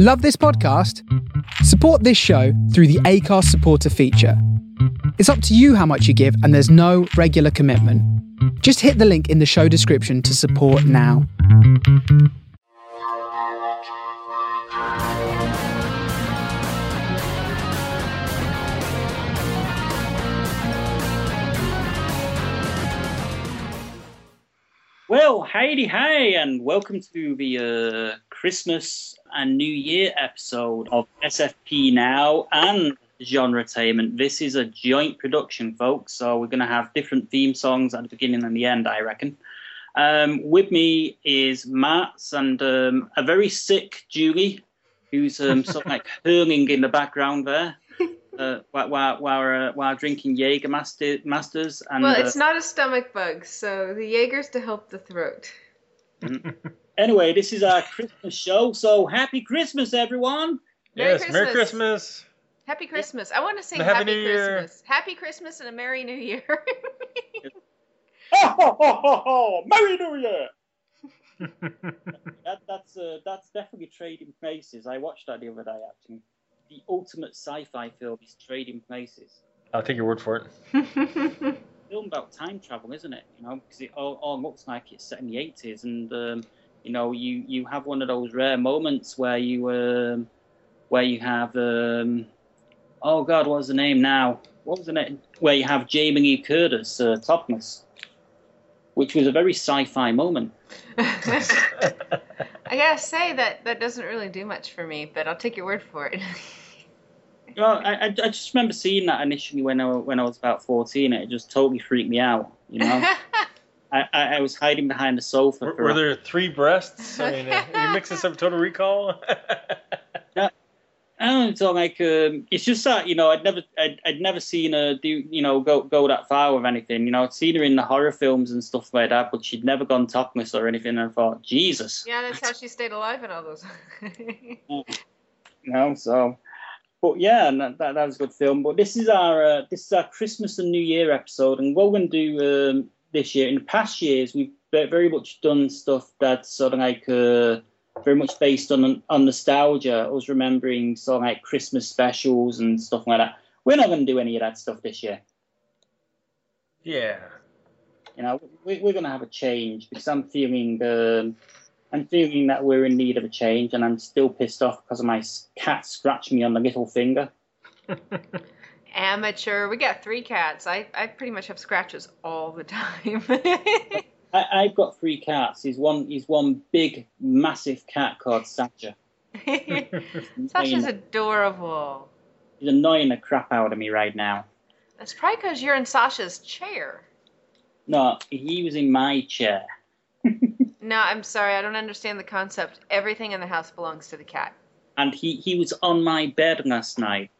Love this podcast? Support this show through the Acast supporter feature. It's up to you how much you give, and there's no regular commitment. Just hit the link in the show description to support now. Well, Heidi, hey, and welcome to the uh, Christmas and New Year episode of SFP Now and Genre Genretainment. This is a joint production, folks, so we're going to have different theme songs at the beginning and the end, I reckon. Um, with me is Matt and um, a very sick Julie, who's um, sort of like hurling in the background there. Uh, while while while, uh, while drinking Jägermeister, masters and Well, uh, it's not a stomach bug, so the Jaeger's to help the throat. Anyway, this is our Christmas show, so happy Christmas, everyone! Merry yes, Merry Christmas. Happy Christmas. I want to say Happy Happy New Year. Christmas. Happy Christmas and a Merry New Year. Ho, ho, ho, ho, ho! Merry New Year! That, that's uh, that's definitely Trading Places. I watched that the other day, actually. The ultimate sci-fi film is Trading Places. I'll take your word for it. Film about time travel, isn't it? You know, because it all, all looks like it's set in the 80s, and um, you know, you you have one of those rare moments where you um, where you have um, oh god, what was the name now? What was the name? Where you have Jamie Lee Curtis uh, topless, which was a very sci-fi moment. I gotta say that that doesn't really do much for me, but I'll take your word for it. Well, I, I, I just remember seeing that initially when I when I was about fourteen. It just totally freaked me out. You know, I, I, I was hiding behind the sofa. were, for were there three breasts? I mean, uh, you mix this up with Total Recall? Oh, so like um, it's just that you know I'd never I'd, I'd never seen her do you know go go that far with anything. You know I'd seen her in the horror films and stuff like that, but she'd never gone topless or anything. And I thought, Jesus, yeah, that's how she stayed alive in all those. you know. So, but yeah, and that, that that was a good film. But this is our uh, this is our Christmas and New Year episode, and what we're going to do um, this year. In the past years, we've very much done stuff that's sort of like. Uh, very much based on on nostalgia. I was remembering sort of like Christmas specials and stuff like that. We're not going to do any of that stuff this year. yeah. You know, we, we're going to have a change because I'm feeling um, I'm feeling that we're in need of a change, and I'm still pissed off because of my cat scratched me on the little finger. Amateur. We got three cats. I I pretty much have scratches all the time. I, I've got three cats. He's one he's one big massive cat called Sasha. Sasha's adorable. He's annoying the crap out of me right now. That's probably because you're in Sasha's chair. No, he was in my chair. No, I'm sorry. I don't understand the concept. Everything in the house belongs to the cat. and he, he was on my bed last night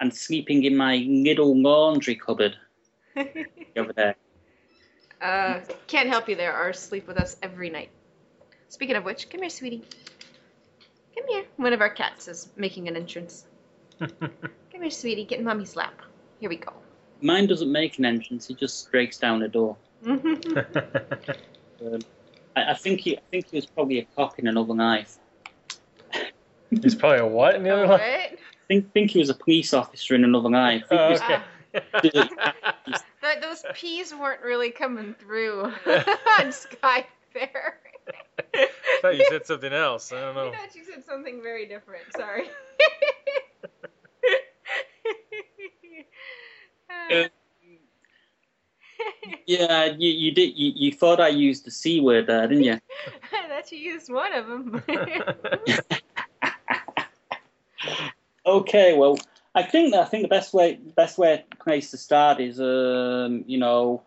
and sleeping in my little laundry cupboard over there. Uh, can't help you there. Ours sleep with us every night. Speaking of which, come here, sweetie. Come here. One of our cats is making an entrance. Come here, sweetie. Get in mommy's lap. Here we go. Mine doesn't make an entrance; he just breaks down the door. Um, I, I think he, I think he was probably a cop in another life. He's probably a what in the other what? One? I think, think he was a police officer in another life. I Oh, was- okay. That, those peas weren't really coming through on Skype there. I thought you said something else. I don't I know. thought you said something very different. Sorry. Uh, yeah, you, you did. You, you thought I used the c word there, didn't you? I thought you used one of them. Okay, well, I think I think the best way best way place to start is um, you know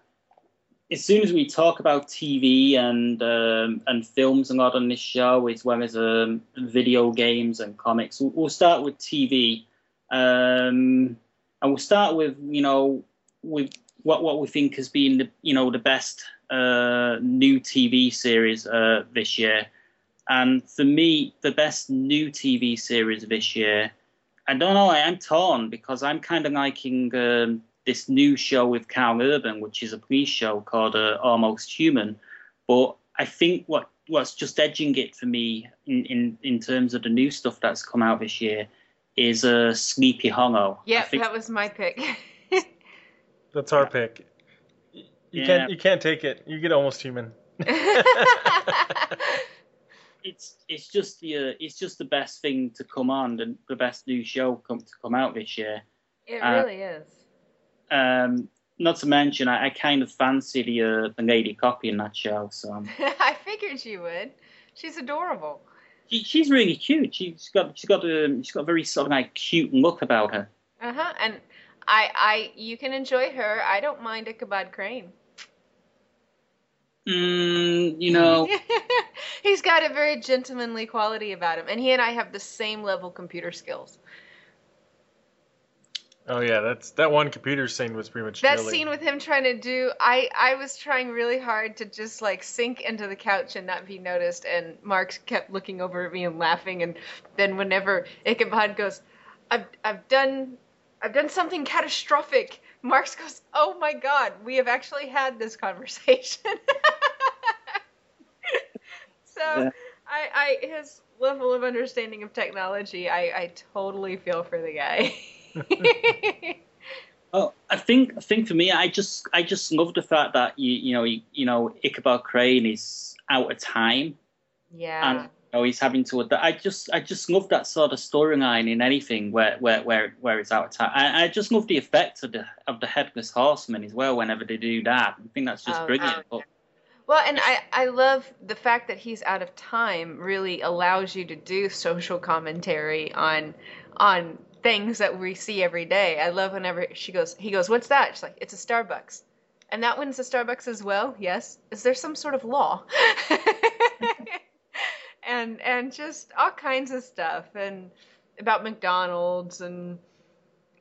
as soon as we talk about TV and um, and films a lot on this show, as well as um, video games and comics, we'll, we'll start with TV, um, and we'll start with you know with what what we think has been the you know the best uh, new TV series uh, this year, and for me, the best new TV series this year. I don't know. I am torn because I'm kind of liking um, this new show with Karl Urban, which is a police show called uh, Almost Human. But I think what what's just edging it for me in, in, in terms of the new stuff that's come out this year is uh, Sleepy Hollow. Yeah, think- that was my pick. That's our pick. You Yeah. can't you can't take it. You get almost human. it's it's just the uh, it's just the best thing to come on and the best new show come to come out this year. it Uh, really is. Um, not to mention, I, I kind of fancy the uh, the lady copy in that show. So I figured you would. She's adorable. she, she's really cute. She's got she's got um, she's got a very sort of like cute look about her. Uh huh. And I, I, you can enjoy her. I don't mind Ichabod Crane. Mm, you know, He's got a very gentlemanly quality about him, and he and I have the same level computer skills. Oh yeah, that's that one computer scene was pretty much That Jolie. scene with him trying to do, I, I was trying really hard to just like sink into the couch and not be noticed, and Mark kept looking over at me and laughing, and then whenever Ichabod goes, I've, I've done, I've done something catastrophic. Marx goes, Oh my God, we have actually had this conversation. so, Yeah. I, I, his level of understanding of technology, I, I totally feel for the guy. Oh, I think I think for me, I just I just love the fact that you you know you, you know Ichabod Crane is out of time yeah. and you know, he's having to. adapt. I just I just love that sort of storyline in anything where where where where it's out of time. I, I just love the effect of the of the headless horseman as well. Whenever they do that, I think that's just Oh, brilliant. oh, But Well, and I, I love the fact that he's out of time really allows you to do social commentary on on things that we see every day. I love whenever she goes he goes, What's that? She's like, It's a Starbucks. And that one's a Starbucks as well, yes. Is there some sort of law? and and just all kinds of stuff and about McDonald's and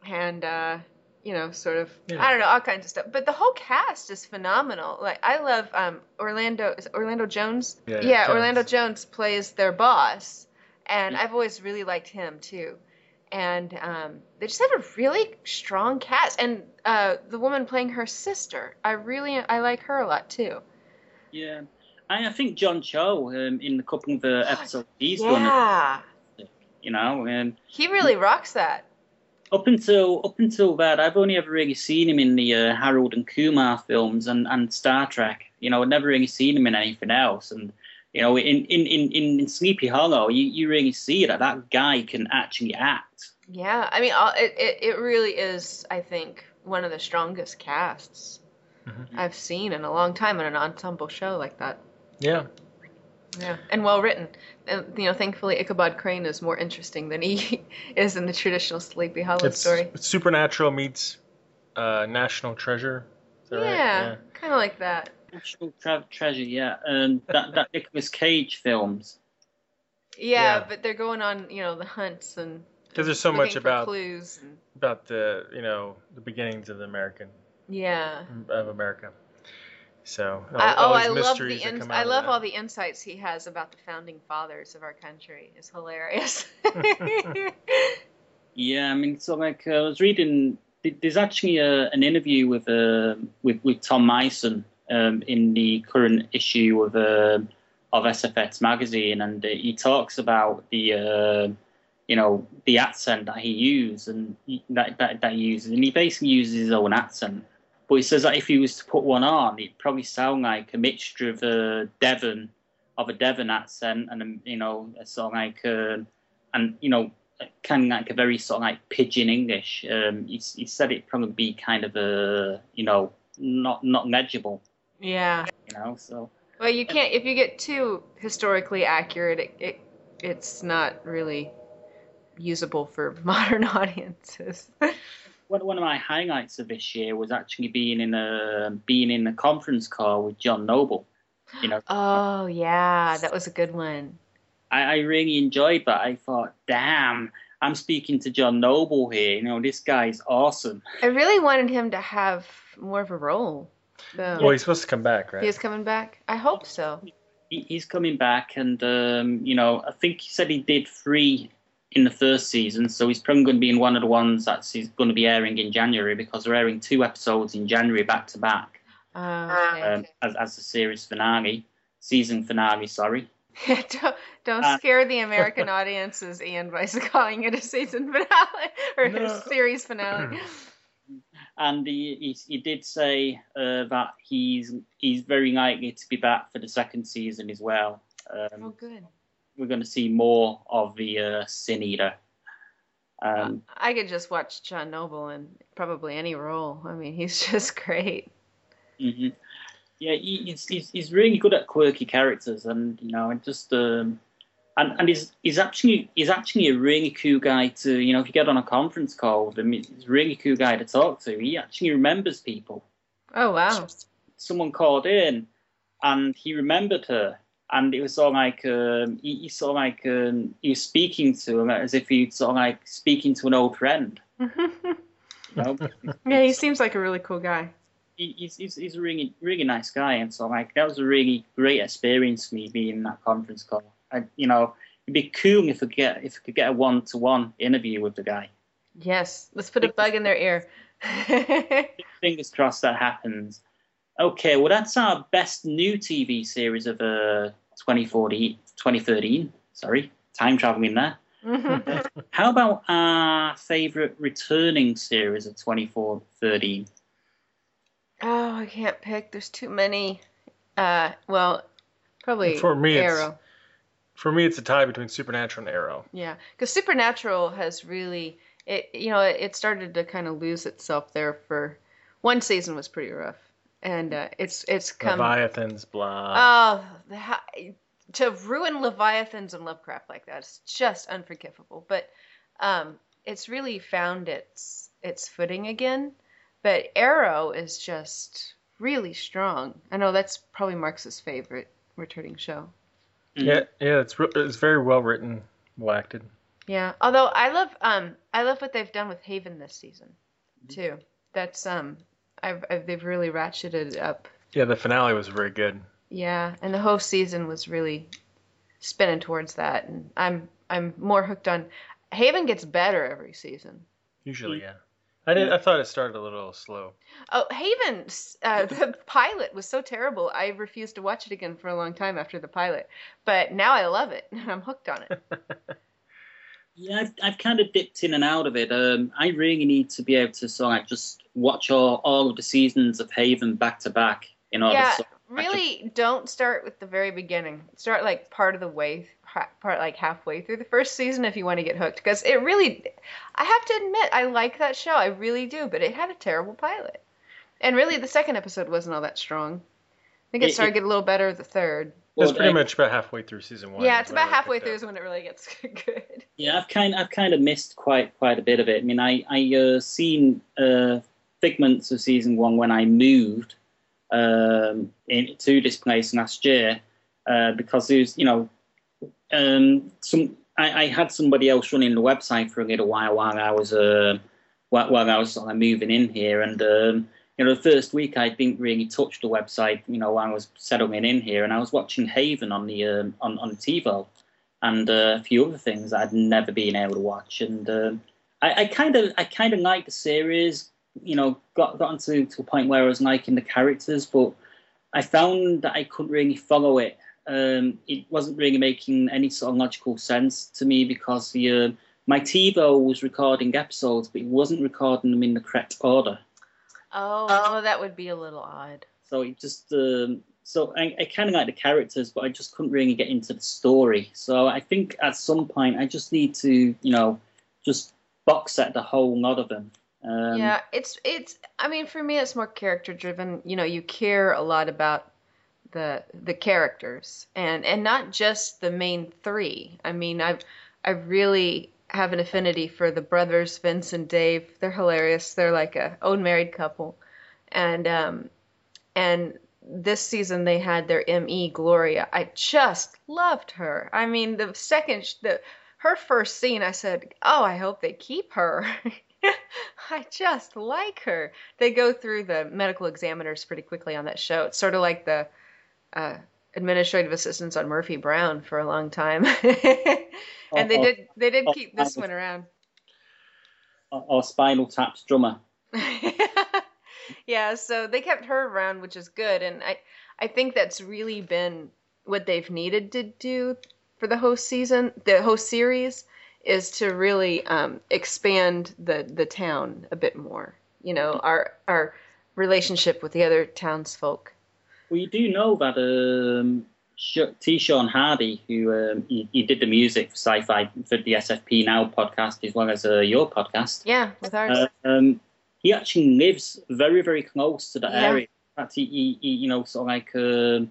and uh you know, sort of Yeah. I don't know, all kinds of stuff. But the whole cast is phenomenal. Like I love um Orlando is Orlando Jones? Yeah, yeah Jones. Orlando Jones plays their boss. And I've always really liked him too. And um, they just have a really strong cast. And uh, the woman playing her sister, I really I like her a lot too. yeah, I, I think John Cho um, in the couple of the episodes he's done, yeah, you know, and he really rocks that. Up until up until that, I've only ever really seen him in the uh, Harold and Kumar films and, and Star Trek. You know, I've never really seen him in anything else. And you know, in in, in, in Sleepy Hollow, you, you really see that that guy can actually act. Yeah, I mean, it, it it really is. I think one of the strongest casts Mhm. I've seen in a long time in an ensemble show like that. Yeah. Yeah, and well written. And you know, thankfully Ichabod Crane is more interesting than he is in the traditional Sleepy Hollow It's, story. it's Supernatural meets uh, National Treasure. Is that right? Yeah, kind of like that. National tre- treasure, yeah. And that that Nicolas Cage films. Yeah, Yeah. but they're going on, you know, the hunts and Because there's so much for about clues. And, about the you know the beginnings of the American yeah. of America. So all, I, all oh, these I love the mysteries that ins- come I love all the insights he has about the founding fathers of our country. It's hilarious. Yeah, I mean, so like uh, I was reading. There's actually a, an interview with uh, with with Tom Mison um, in the current issue of uh, of SFX magazine, and uh, he talks about the uh, you know the accent that he used and he- that, that that he uses, and he basically uses his own accent. But he says that if he was to put one on, it'd probably sound like a mixture of a Devon of a Devon accent and a, you know a sort of like uh, and you know kind of like a very sort of like pidgin English. Um, he, he said it probably be kind of a you know not not legible. yeah. You know, so Well, you can't if you get too historically accurate, it, it it's not really usable for modern audiences. one one of my highlights of this year was actually being in a being in a conference call with John Noble. You know, oh yeah, that was a good one. I, I really enjoyed that. I thought, damn, I'm speaking to John Noble here. You know, this guy's awesome. I really wanted him to have more of a role. Though. Well, he's supposed to come back, right? He is coming back. I hope so. He, he's coming back, and um, you know, I think he said he did three in the first season, so he's probably going to be in one of the ones that's he's going to be airing in January because they're airing two episodes in January back to back Oh, okay. um, as as the series finale. season finale. Sorry. don't don't Uh, scare the American audiences, Ian, by calling it a season finale or No. a series finale. and he, he, he did say uh, that he's he's very likely to be back for the second season as well. oh, Um, good. We're going to see more of the uh, Sin Eater. Um, I could just watch John Noble in probably any role. I mean, he's just great. mhm. Yeah, he, he's, he's he's really good at quirky characters, and you know, and just um, and and he's he's actually he's actually a really cool guy to you know if you get on a conference call with him, he's a really cool guy to talk to. He actually remembers people. Oh wow. someone called in and he remembered her and it was sort of like um, he, he sort of like um, he was speaking to him as if he'd sort of like speaking to an old friend you know yeah, he seems like a really cool guy. he, he's, he's, he's a really really nice guy and so like that was a really great experience for me being in that conference call I, you know it'd be cool if I get if I could get a one-to-one interview with the guy Yes, let's put a bug in their ear. fingers crossed that happens. Okay, well, that's our best new TV series of uh, 2040, 2013. Sorry, time traveling there. How about our favourite returning series of 2013? oh, I can't pick. There's too many. Uh, well, probably For me, it's- Arrow. For me, it's a tie between Supernatural and Arrow. Yeah, because Supernatural has really it. You know, it, it started to kind of lose itself there for one season was pretty rough, and uh, it's it's come. Leviathans, blah. Oh, the, to ruin Leviathans and Lovecraft like that is just unforgivable. But um, it's really found its its footing again. But Arrow is just really strong. I know that's probably Mark's favorite returning show. yeah, yeah, it's re- it's very well written, well acted. Yeah. Although I love um I love what they've done with Haven this season, too. That's um I've, I've they've really ratcheted up. Yeah, the finale was very good. Yeah, and the whole season was really spinning towards that, and I'm I'm more hooked on. Haven gets better every season. Usually, yeah. I did. I thought it started a little slow. Oh, Haven! Uh, the pilot was so terrible. I refused to watch it again for a long time after the pilot, but now I love it. And I'm hooked on it. Yeah, I've, I've kind of dipped in and out of it. Um, I really need to be able to sort of just watch all, all of the seasons of Haven back to back in order yeah, to sort of really don't start with the very beginning. Start like part of the way, part like halfway through the first season if you want to get hooked. Because it really, I have to admit, I like that show. I really do. But it had a terrible pilot, and really the second episode wasn't all that strong. I think it It- started it- to get a little better the third. It's pretty I- much about halfway through season one. yeah, it's about halfway through up. is when it really gets good. Yeah, I've kind I've kind of missed quite quite a bit of it. I mean, I I uh, seen uh, figments of season one when I moved um, into this place last year uh, because there's you know um, some I, I had somebody else running the website for a little while while I was uh, while, while I was sort of moving in here, and um, you know the first week I didn't really touch the website. You know, I was settling in here, and I was watching Haven on the um, on on TiVo and uh, a few other things I'd never been able to watch. And um, I kind of, I kind of liked the series. You know, got gotten to, to a point where I was liking the characters, but I found that I couldn't really follow it. Um, it wasn't really making any sort of logical sense to me because the uh, my TiVo was recording episodes, but it wasn't recording them in the correct order. Oh, well, that would be a little odd. So it just um, so I, I kind of like the characters, but I just couldn't really get into the story. So I think at some point I just need to, you know, just box set the whole lot of them. Um, yeah, it's it's. I mean, for me, it's more character driven. You know, you care a lot about the the characters and and not just the main three. I mean, I've I really have an affinity for the brothers Vince and Dave. They're hilarious. They're like a own married couple, and um and this season they had their ME Gloria. I just loved her. I mean, the second sh- the her first scene, I said, "Oh, I hope they keep her." I just like her. They go through the medical examiners pretty quickly on that show. It's sort of like the uh, administrative assistants on Murphy Brown for a long time, and they did they did keep this one around. or, or Spinal Tap's drummer. yeah, so they kept her around, which is good, and I I think that's really been what they've needed to do for the host season, the host series, is to really um, expand the the town a bit more. You know, our our relationship with the other townsfolk. Well, you do know that um, T. Sean Hardy, who um, he, he did the music for Sci-Fi for the SFP Now podcast as well as uh, your podcast. Yeah, with ours. Uh, um, he actually lives very, very close to the Yeah. area. In fact, he, he, he you know, sort of like um,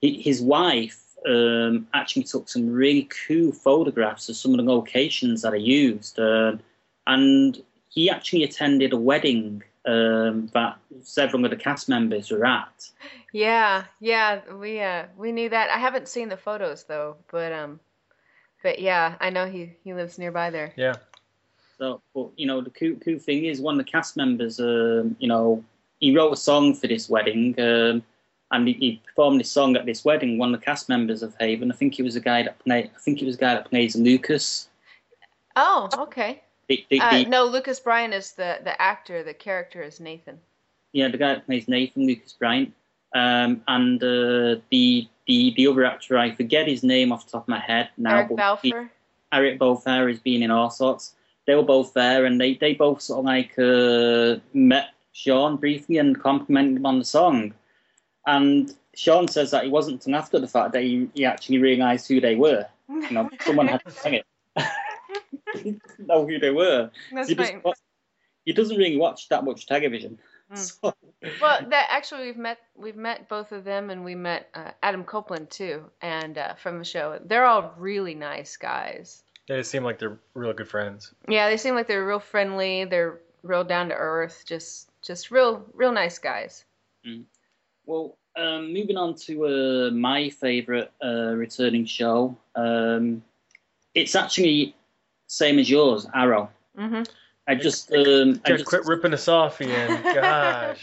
he, his wife um, actually took some really cool photographs of some of the locations that are used, um, and he actually attended a wedding um, that several of the cast members were at. Yeah, yeah, we uh we knew that. I haven't seen the photos though, but um but yeah, I know he he lives nearby there. Yeah. So, but you know, the cool, cool thing is one of the cast members, um, you know, he wrote a song for this wedding, um, and he, he performed this song at this wedding. One of the cast members of Haven, I think he was a guy that played, I think he was a guy that plays Lucas. Oh, okay. The, the, Uh, the- no, Lucas Bryant is the the actor. The character is Nathan. yeah, the guy that plays Nathan, Lucas Bryant, um, and uh, the the the other actor, I forget his name off the top of my head now. Eric Balfour. Eric Balfour has been in all sorts. They were both there, and they, they both sort of like uh, met Sean briefly and complimented him on the song. And Sean says that he wasn't until after the fact that he, he actually realised who they were. You know, someone had to sing it. He didn't know who they were. That's he, doesn't watch, he doesn't really watch that much television. Mm. So, Well, that actually we've met we've met both of them, and we met uh, Adam Copeland too, and uh, from the show. They're all really nice guys. They seem like they're real good friends. Yeah, they seem like they're real friendly. They're real down to earth. Just just real real nice guys. well, um, moving on to uh, my favourite uh, returning show. Um, it's actually same as yours, Arrow. hmm I just, um, I Just just quit ripping us off, Ian. Gosh.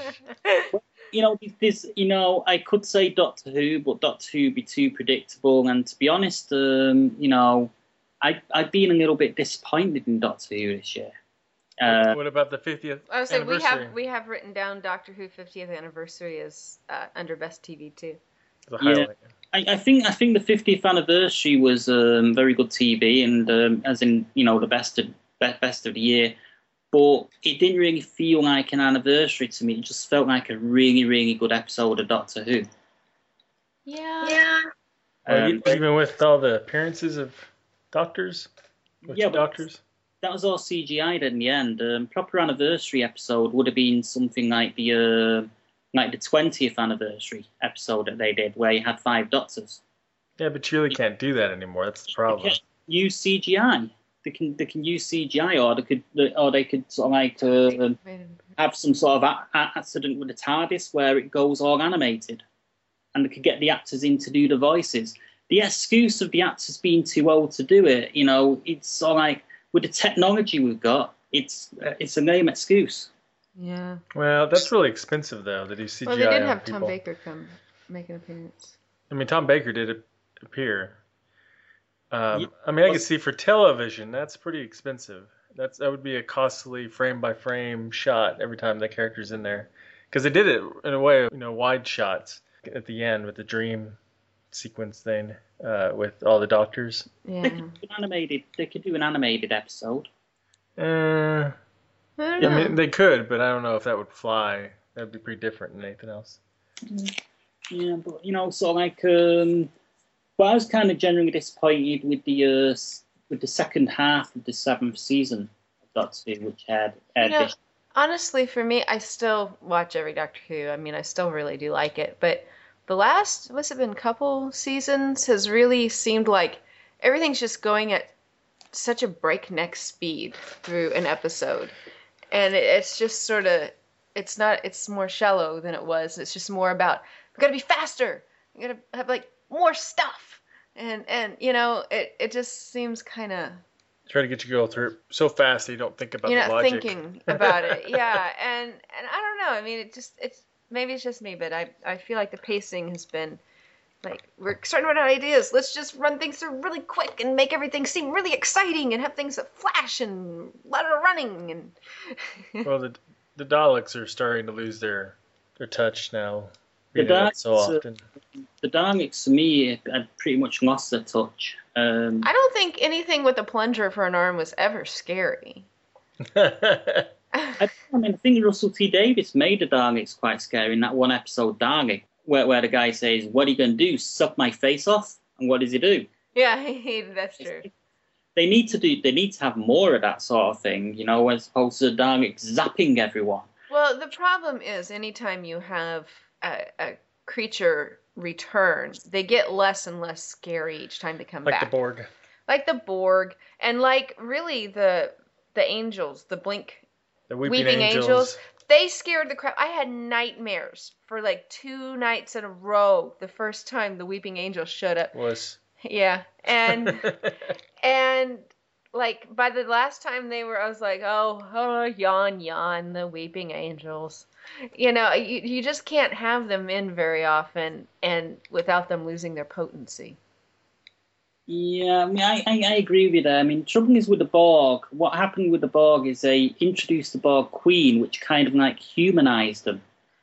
you know, this, you know, I could say Doctor Who, but Doctor Who would be too predictable. And to be honest, um, you know, I, I've been a little bit disappointed in Doctor Who this year. Uh, what about the 50th I would say we have we have written down Doctor Who 50th anniversary as uh, under best TV too. Yeah. Highlight. I, I think I think the 50th anniversary was um, very good TV, and um, as in you know the best of best of the year. But it didn't really feel like an anniversary to me. It just felt like a really really good episode of Doctor Who. Yeah. Yeah. Well, you- even with all the appearances of doctors, with Yeah, doctors. that was all CGI in the end. Um, proper anniversary episode would have been something like the uh, like the twentieth anniversary episode that they did, where you had five doctors. Yeah, but you really can't do that anymore. That's the problem. Use CGI. They can they can use CGI, or they could or they could sort of like uh, have some sort of a- a- accident with the TARDIS where it goes all animated, and they could get the actors in to do the voices. The excuse of the actors being too old to do it, you know, it's sort of like with the technology we've got, it's uh, it's a lame excuse. Yeah. Well, that's really expensive though to do CGI. Well, they did on have Tom. Baker come make an appearance. I mean, Tom Baker did appear. Um, Yeah. I mean, I can see for television that's pretty expensive. That's that would be a costly frame by frame shot every time the character's in there, because they did it in a way, you know, wide shots at the end with the dream sequence thing uh, with all the doctors. They Yeah. could do an animated. They could do an animated episode. Uh, I don't yeah, know. I mean, they could, but I don't know if that would fly. That'd be pretty different than anything else. Yeah, but you know, sort of like, um, but I was kind of generally disappointed with the uh, with the second half of the seventh season of Doctor Who, which had aired You know, this Honestly, for me, I still watch every Doctor Who. I mean, I still really do like it. But the last, what's it been, couple seasons has really seemed like everything's just going at such a breakneck speed through an episode. And it, it's just sort of, it's not, it's more shallow than it was. It's just more about, we gotta be faster. We gotta have like more stuff. And, and you know, it, it just seems kind of Try to get you to go through it so fast that you don't think about you're the not logic. thinking about it yeah and and i don't know i mean it just it's maybe it's just me but i i feel like the pacing has been like we're starting to run out of ideas let's just run things through really quick and make everything seem really exciting and have things that flash and a lot of running and Well, the the Daleks are starting to lose their their touch now. The repeating that so Daleks, uh, often. The Daleks, to me, had pretty much lost their touch. Um, I don't think anything with a plunger for an arm was ever scary. I, I mean, I think Russell T Davies made the Daleks quite scary in that one episode, Dalek, where, where the guy says, "What are you going to do? Suck my face off?" And what does he do? yeah, that's true. They need to do. They need to have more of that sort of thing, you know, as opposed to the Daleks zapping everyone. Well, the problem is anytime you have a, a creature return, they get less and less scary each time they come like back. Like the Borg. Like the Borg, and like really the the angels, the blink The Weeping, Weeping Angels. Angels. They scared the crap. I had nightmares for like two nights in a row. The first time the Weeping Angels showed up, Was. yeah, and and like by the last time they were, I was like, oh, oh, yawn, yawn, the Weeping Angels. You know, you you just can't have them in very often, and without them losing their potency. Yeah, I mean, I, I, I agree with you there. I mean, trouble is with the Borg. What happened with the Borg is they introduced the Borg Queen, which kind of like humanized them.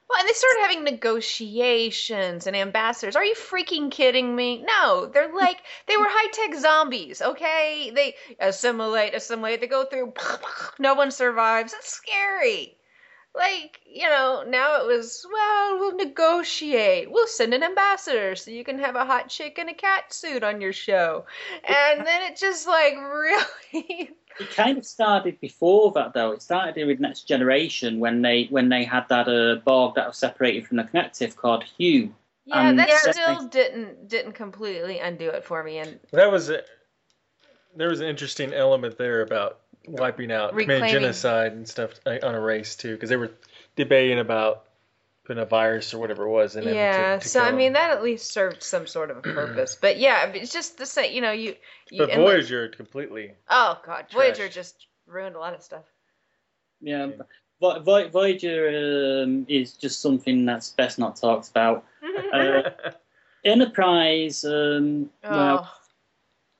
Well, and they started having negotiations and ambassadors. Are you freaking kidding me? No, they're like they were high tech zombies. Okay, they assimilate, assimilate. They go through. No one survives. It's scary. Like you know, now it was well, we'll negotiate. We'll send an ambassador so you can have a hot chick in a cat suit on your show, and then it just like really. It kind of started before that, though. It started with Next Generation when they when they had that uh, Borg that was separated from the connective called Hugh. Yeah, Um, that yeah. still didn't didn't completely undo it for me, and That was a, there was an interesting element there about wiping out, committing Reclaiming. genocide and stuff uh, on a race too, because they were debating about putting a virus or whatever it was in him. Yeah, to, to so kill I mean that at least served some sort of a purpose. but yeah, it's just the same. You know, you. you But and like- Voyager completely. oh God, Voyager just ruined a lot of stuff. Yeah, Vo- Vo- Voyager um, is just something that's best not talked about. Uh, Enterprise, um, well, oh,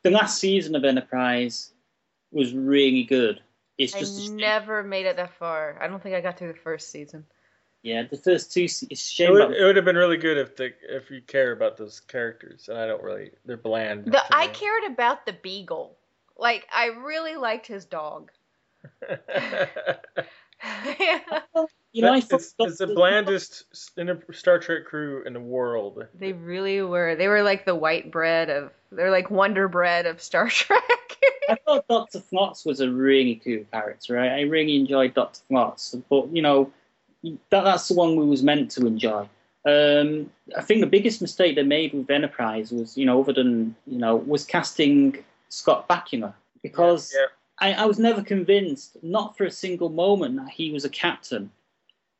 the last season of Enterprise was really good. It's I just a shame- never made it that far. I don't think I got through the first season. yeah, the first two. se- It's a it, shame. would, about- it would have been really good if the if you care about those characters, and I don't really. They're bland. The I me. cared about the beagle. Like I really liked his dog. you know, I That- thought it's, it's the blandest s- in a Star Trek crew in the world. they really were. They were like the white bread of. They're like Wonder Bread of Star Trek. I thought Doctor Phlox was a really cool character. I, I really enjoyed Doctor Phlox, but you know, that, that's the one we was meant to enjoy. Um, I think the biggest mistake they made with Enterprise was, you know, other than you know, was casting Scott Bakula because Yeah. I, I was never convinced, not for a single moment, that he was a captain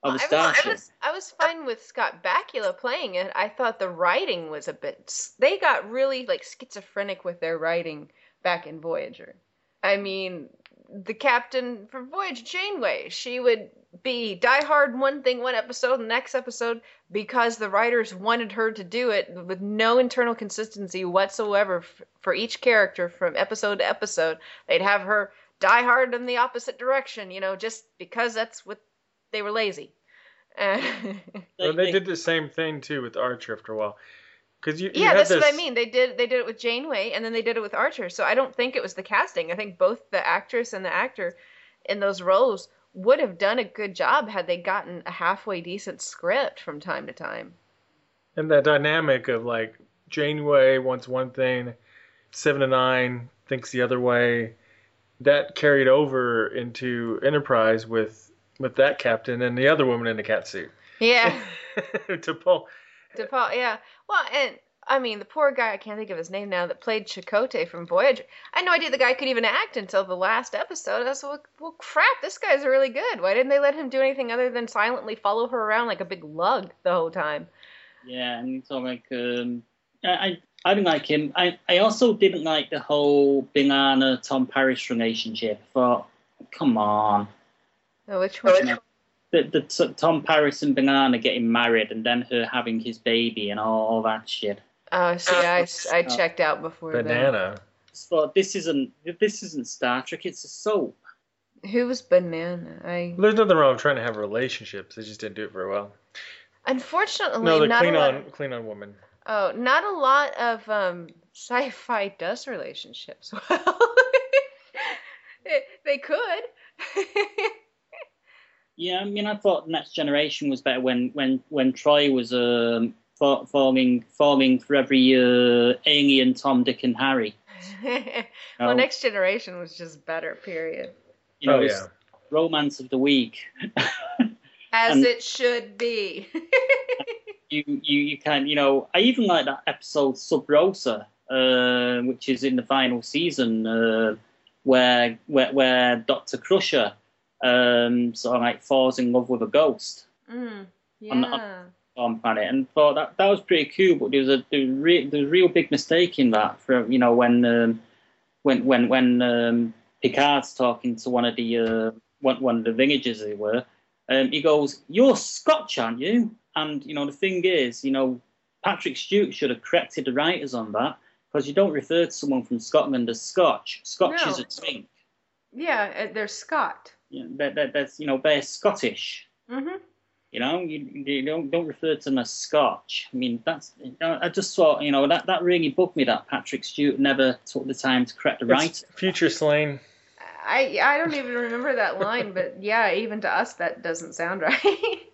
of a I was, starship. I was I was fine with Scott Bakula playing it. I thought the writing was a bit. They got really like schizophrenic with their writing back in Voyager. I mean, the captain for Voyager, Janeway, she would be die hard one thing one episode, the next episode because the writers wanted her to do it with no internal consistency whatsoever for each character from episode to episode. They'd have her die hard in the opposite direction, you know, just because that's what they were lazy. Well, they did the same thing too with Archer after a while. Because you, you yeah, that's what I mean. They did they did it with Janeway and then they did it with Archer. So I don't think it was the casting. I think both the actress and the actor in those roles would have done a good job had they gotten a halfway decent script from time to time. And that dynamic of like Janeway wants one thing, Seven of Nine thinks the other way. That carried over into Enterprise with with that captain and the other woman in the cat suit. Yeah. to pull. T'Pol, yeah. Well, and I mean, the poor guy, I can't think of his name now, that played Chakotay from Voyager. I had no idea the guy could even act until the last episode. I was like, well, crap, this guy's really good. Why didn't they let him do anything other than silently follow her around like a big lug the whole time? Yeah, and so like um, I I I didn't like him. I I also didn't like the whole B'Elanna Tom Paris relationship. I thought, come on, Oh, which one? The the t- Tom Paris and B'Elanna getting married and then her having his baby and all, all that shit. Oh, see, I, I checked out before then. B'Elanna. Just thought this isn't this isn't Star Trek. It's a soap. Who was B'Elanna? I There's nothing wrong with trying to have relationships. They just didn't do it very well. Unfortunately, No, the not a lot. Klingon Klingon woman. Oh, not a lot of um, sci-fi does relationships well. They- they could. Yeah, I mean, I thought Next Generation was better when when when Troi was um fa- falling falling for every uh, alien Tom, Dick, and Harry. well, know? Next Generation was just better. Period. You know, oh yeah. romance of the week. As And- it should be. you you you can you know I even like that episode Sub Rosa, uh, which is in the final season, uh, where where where Doctor Crusher um sort of like falls in love with a ghost mm, On the- yeah. on planet, and thought that that was pretty cool. But there was a there was, re- there was a real big mistake in that for you know when um, when when when um, Picard's talking to one of the uh, one one of the villagers they were. Um, he goes, "You're Scotch, aren't you?" And you know the thing is, you know, Patrick Stewart should have corrected the writers on that because you don't refer to someone from Scotland as Scotch. Scotch No. is a thing. Yeah, uh, there's Scott. You know, that, that, that's you know they're Scottish. hmm You know, you, you don't don't refer to them as Scotch. I mean, that's I just thought you know that that really bugged me that Patrick Stewart never took the time to correct the right. future Slain. I I don't even remember that line, but yeah, even to us that doesn't sound right.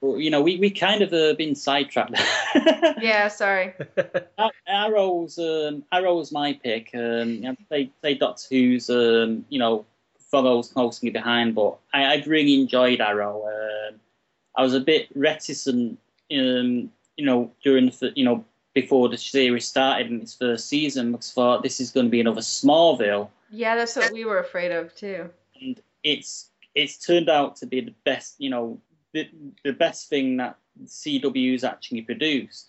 But you know, we, we kind of uh, been sidetracked. yeah, sorry. Ar- Arrow's um, Arrow's my pick. Um, I'd say, say Doctor Who's um, you know follows closely behind, but I, I've really enjoyed Arrow. Um, I was a bit reticent, um, you know, during the you know before the series started in its first season because I thought this is going to be another Smallville, Yeah, that's what we were afraid of too. and it's it's turned out to be the best, you know, the the best thing that CW's actually produced.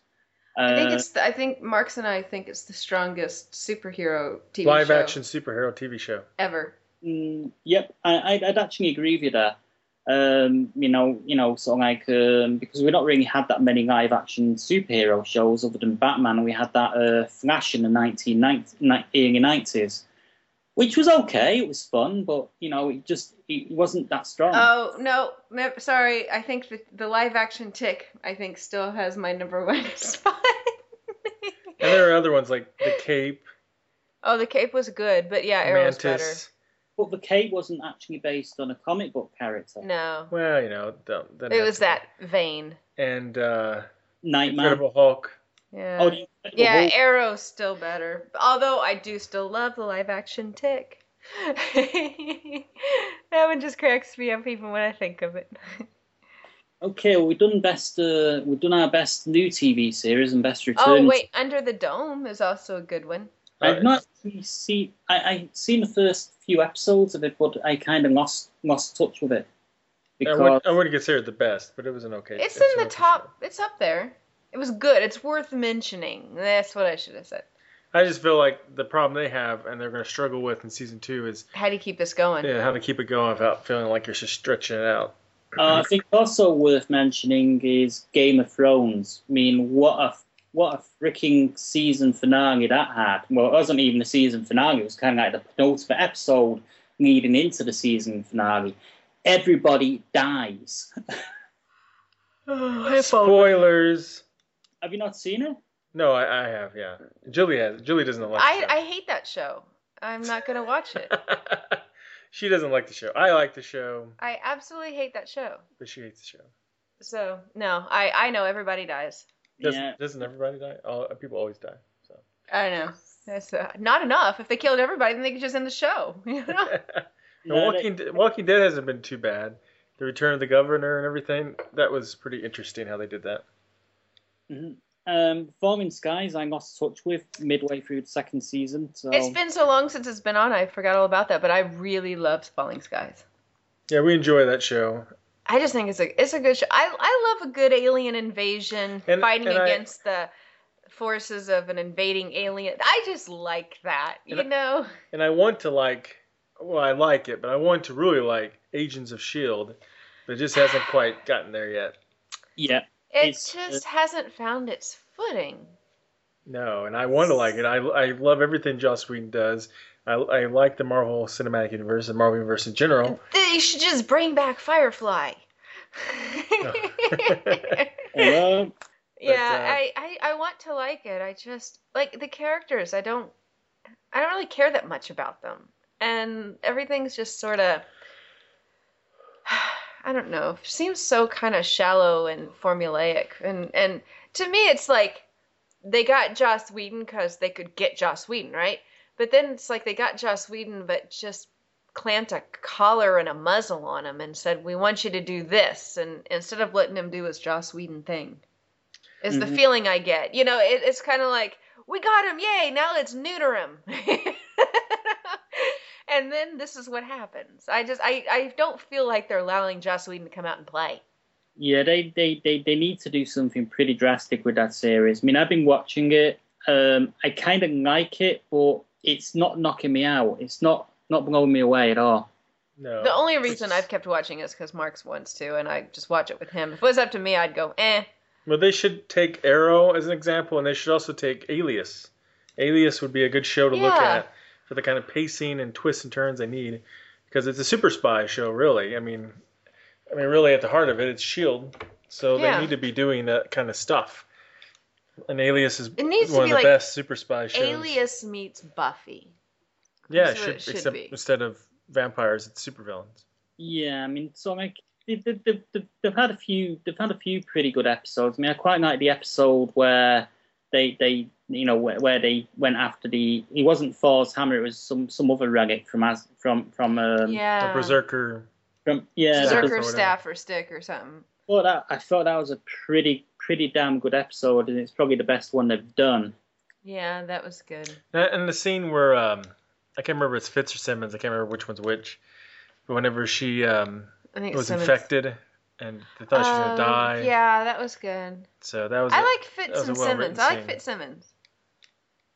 I think Uh, it's. The, I think Marks and I think it's the strongest superhero TV Live show action superhero TV show. ever. Mm, yep, I, I'd, I'd actually agree with you there. Um, you know, you know, sort of like um, because we've not really had that many live action superhero shows other than Batman. We had that uh, Flash in the 1990s, early nineties, which was okay. It was fun, but you know, it just it wasn't that strong. Oh no, no, sorry. I think the, the live action Tick. I think still has my number one spot. And there are other ones like the Cape, oh, the Cape was good, but yeah, Arrow's Mantis. But the Cape wasn't actually based on a comic book character. No, Well, you know, don't, don't it was to- that vein. And uh, Nightman. Incredible Hulk. Yeah. Oh, Yeah, Hulk. Arrow's still better. Although I do still love the live action Tick. that one just cracks me up even when I think of it. Okay, well, we've done best. Uh, we've done our best new TV series and best return. Oh wait, Under the Dome is also a good one. I've not seen. I I seen the first few episodes of it, but I kind of lost lost touch with it I because wouldn't, I wouldn't consider it the best, but it was an okay. It's an in the okay top. It's up there. It was good. It's worth mentioning. That's what I should have said. I just feel like the problem they have, and they're going to struggle with in season two, is How do you keep this going? yeah, how to keep it going without feeling like you're just stretching it out. uh, I think also worth mentioning is Game of Thrones. I mean, what a what a freaking season finale that had. Well, it wasn't even the season finale. It was kind of like the penultimate episode leading into the season finale. Everybody dies. oh, Spoilers. Have you not seen it? No, I, I have. Yeah, Julie has. Julie doesn't like. I, I hate that show. I'm not gonna watch it. she doesn't like the show. I like the show, I absolutely hate that show. but she hates the show. So no, I I know everybody dies. Doesn't, Yeah. doesn't everybody die? All, people always die. So. I know. That's uh, not enough. If they killed everybody, then they could just end the show. You know? No, Walking, Dead- Walking Dead hasn't been too bad. The Return of the Governor and everything, that was pretty interesting how they did that. Mhm. Um, Falling Skies, I lost touch with midway through the second season. So It's been so long since it's been on, I forgot all about that. But I really loved Falling Skies. Yeah, we enjoy that show. I just think it's a it's a good show. I I love a good alien invasion, And- fighting and I- against the forces of an invading alien. I just like that, you I- know. And I want to like, well, I like it, but I want to really like Agents of S.H.I.E.L.D., but it just hasn't quite gotten there yet. yeah, It It's, just hasn't found its footing. No, and I want to like it. I, I love everything Joss Whedon does. I, I like the Marvel Cinematic Universe, and Marvel Universe in general. They should just bring back Firefly. Hello. yeah, uh, I, I I want to like it. I just like the characters. I don't I don't really care that much about them, and everything's just sort of I don't know. Seems so kind of shallow and formulaic, and and to me, it's like they got Joss Whedon because they could get Joss Whedon, right? But then it's like they got Joss Whedon, but just clamped a collar and a muzzle on him and said, "We want you to do this," and instead of letting him do his Joss Whedon thing, is the Mhm. feeling I get. You know, it, it's kind of like we got him, yay! Now let's neuter him. and then this is what happens. I just I I don't feel like they're allowing Joss Whedon to come out and play. Yeah, they, they, they, they need to do something pretty drastic with that series. I mean, I've been watching it. Um, I kind of like it, but it's not knocking me out. It's not not blowing me away at all. No. The only reason I've kept watching is because Mark's wants to, and I just watch it with him. If it was up to me, I'd go, eh. Well, they should take Arrow as an example, and they should also take Alias. Alias would be a good show to look at for the kind of pacing and twists and turns they need, because it's a super spy show, really. I mean, I mean, really at the heart of it, it's Shield, so Yeah. they need to be doing that kind of stuff. And Alias is It needs to one of the like best super spy shows. Alias meets Buffy. Yeah, That's it should, it should except be. instead of vampires, it's supervillains. Yeah, I mean, so like they, they, they, they've, they've had a few they've had a few pretty good episodes. I mean, I quite like the episode where they they you know where, where they went after the it wasn't Thor's hammer, it was some some other relic from as from from um The Yeah. Berserker. from yeah. Berserker that was- Berserker or whatever. staff or stick or something. Well, that I thought that was a pretty pretty damn good episode, and it's probably the best one they've done. Yeah, that was good. Uh, And the scene where um, I can't remember if it's Fitz or Simmons. I can't remember which one's which. But whenever she um, was Simmons- infected and they thought she was gonna Oh, die. Yeah, that was good. So that was. I a- like Fitz and well-written Simmons. I like scene. Fitzsimmons.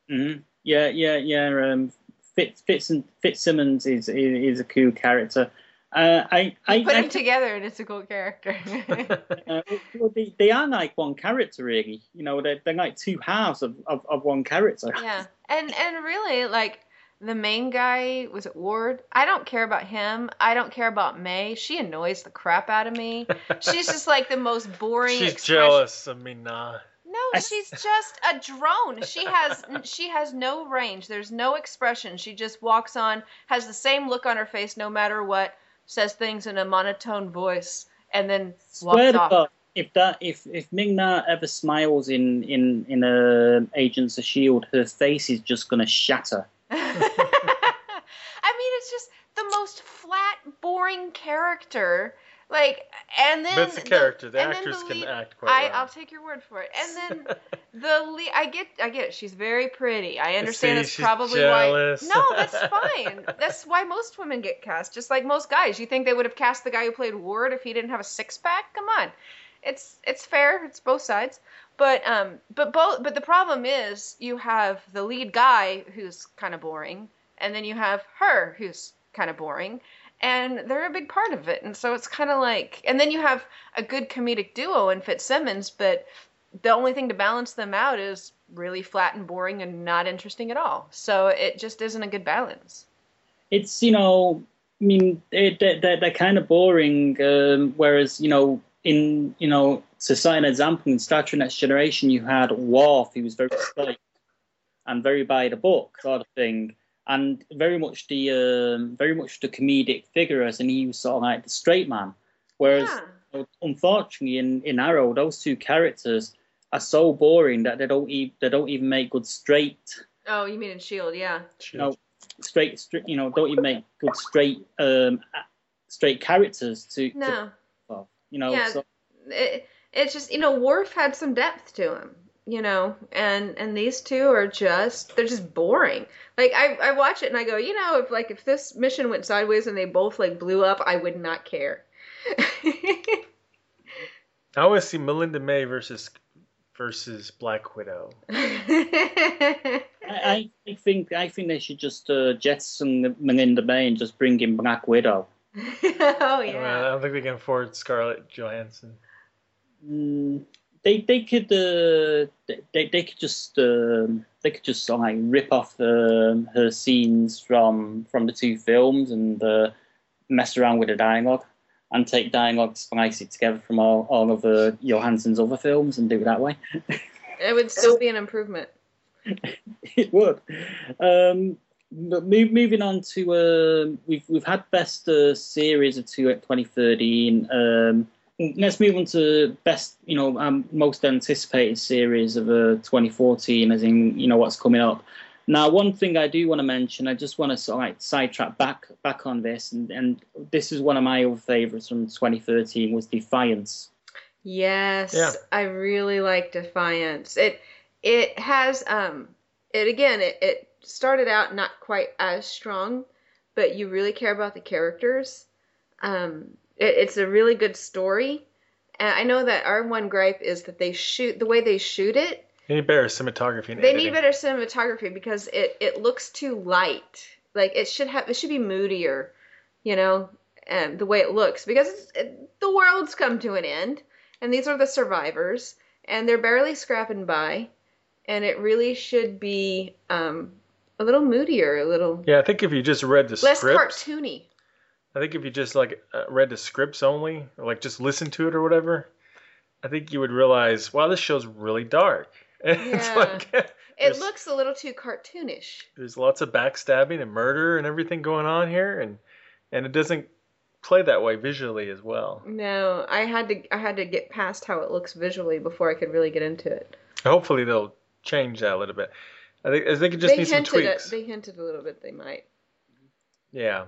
hmm Yeah, yeah, yeah. Um, Fitz Fitz and Fitzsimmons is is, is a cool character. Uh, I I, Put I them together and it's a cool character. uh, well, they, they are like one character really. You know, they're, they're like two halves of, of, of one character. yeah, and and really like the main guy was it Ward. I don't care about him. I don't care about May. She annoys the crap out of me. She's just like the most boring. She's expression- jealous of me, nah. No, she's just a drone. She has she has no range. There's no expression. She just walks on, has the same look on her face no matter what, says things in a monotone voice, and then Swear walks to off. God, if that if if Ming-Na ever smiles in in in a Agents of Shield, her face is just gonna shatter. I mean, it's just the most flat, boring character. Like, and then But it's the character. The then actors the can act quite I, well. I'll take your word for it. And then the lead, I get, I get it. She's very pretty. I understand See, that's probably jealous. why. No, that's fine. that's why most women get cast, just like most guys. You think they would have cast the guy who played Ward if he didn't have a six pack? Come on, it's it's fair. It's both sides. But um, but both. But the problem is you have the lead guy who's kind of boring, and then you have her who's kind of boring. And they're a big part of it, and so it's kind of like, and then you have a good comedic duo in Fitzsimmons, but the only thing to balance them out is really flat and boring and not interesting at all. So it just isn't a good balance. It's you know, I mean, they they they're, they're kind of boring. Um, whereas you know, in you know, to cite an example in Star Trek Next Generation, you had Worf, who was very straight and very by the book sort of thing, and very much the um, very much the comedic figure, as and he was sort of like the straight man. Whereas Yeah. unfortunately in, in Arrow, those two characters are so boring that they don't even they don't even make good straight Oh, you mean in Shield? Yeah. no straight, straight you know don't even make good straight um straight characters to, to No. well, you know Yeah. so It, it's just you know Worf had some depth to him, you know, and and these two are just they're just boring. Like I I watch it and I go, you know, if like if this mission went sideways and they both like blew up, I would not care. I want to see Melinda May versus versus Black Widow. I, I I think I think they should just uh, jettison Melinda May and just bring in Black Widow. oh I, mean, I don't think they can afford Scarlett Johansson. Mm, they they could uh, they they could just um, they could just like rip off um, her scenes from from the two films and uh, mess around with the dialogue. and take dialogue, splice it together from all, all of uh, Johansson's other films and do it that way. It would still be an improvement. it would. Um, but move, moving on to uh, we've we've had best uh, series of two at 2013. Um, let's move on to best you know um, most anticipated series of uh, 2014, as in you know what's coming up. Now, one thing I do want to mention, I just want to sort of like sidetrack back back on this, and, and this is one of my old favorites from 2013 was Defiance. Yes, Yeah. I really like Defiance. It it has um it again it, it started out not quite as strong, but you really care about the characters. Um, it, it's a really good story. And I know that our one gripe is that they shoot the way they shoot it. They need better cinematography and They editing. need better cinematography because it it looks too light. Like it should have it should be moodier, you know, and the way it looks because it's, it, the world's come to an end and these are the survivors and they're barely scrapping by and it really should be um, a little moodier, a little Yeah, I think if you just read the script less cartoony. I think if you just like uh, read the scripts only, or like just listen to it or whatever, I think you would realize, wow, this show's really dark. it's Yeah. like It looks a little too cartoonish. there's lots of backstabbing and murder and everything going on here, and and it doesn't play that way visually as well. No, I had to I had to get past how it looks visually before I could really get into it. Hopefully they'll change that a little bit. I think I think it just they needs some at, tweaks. they hinted a little bit they might. Yeah.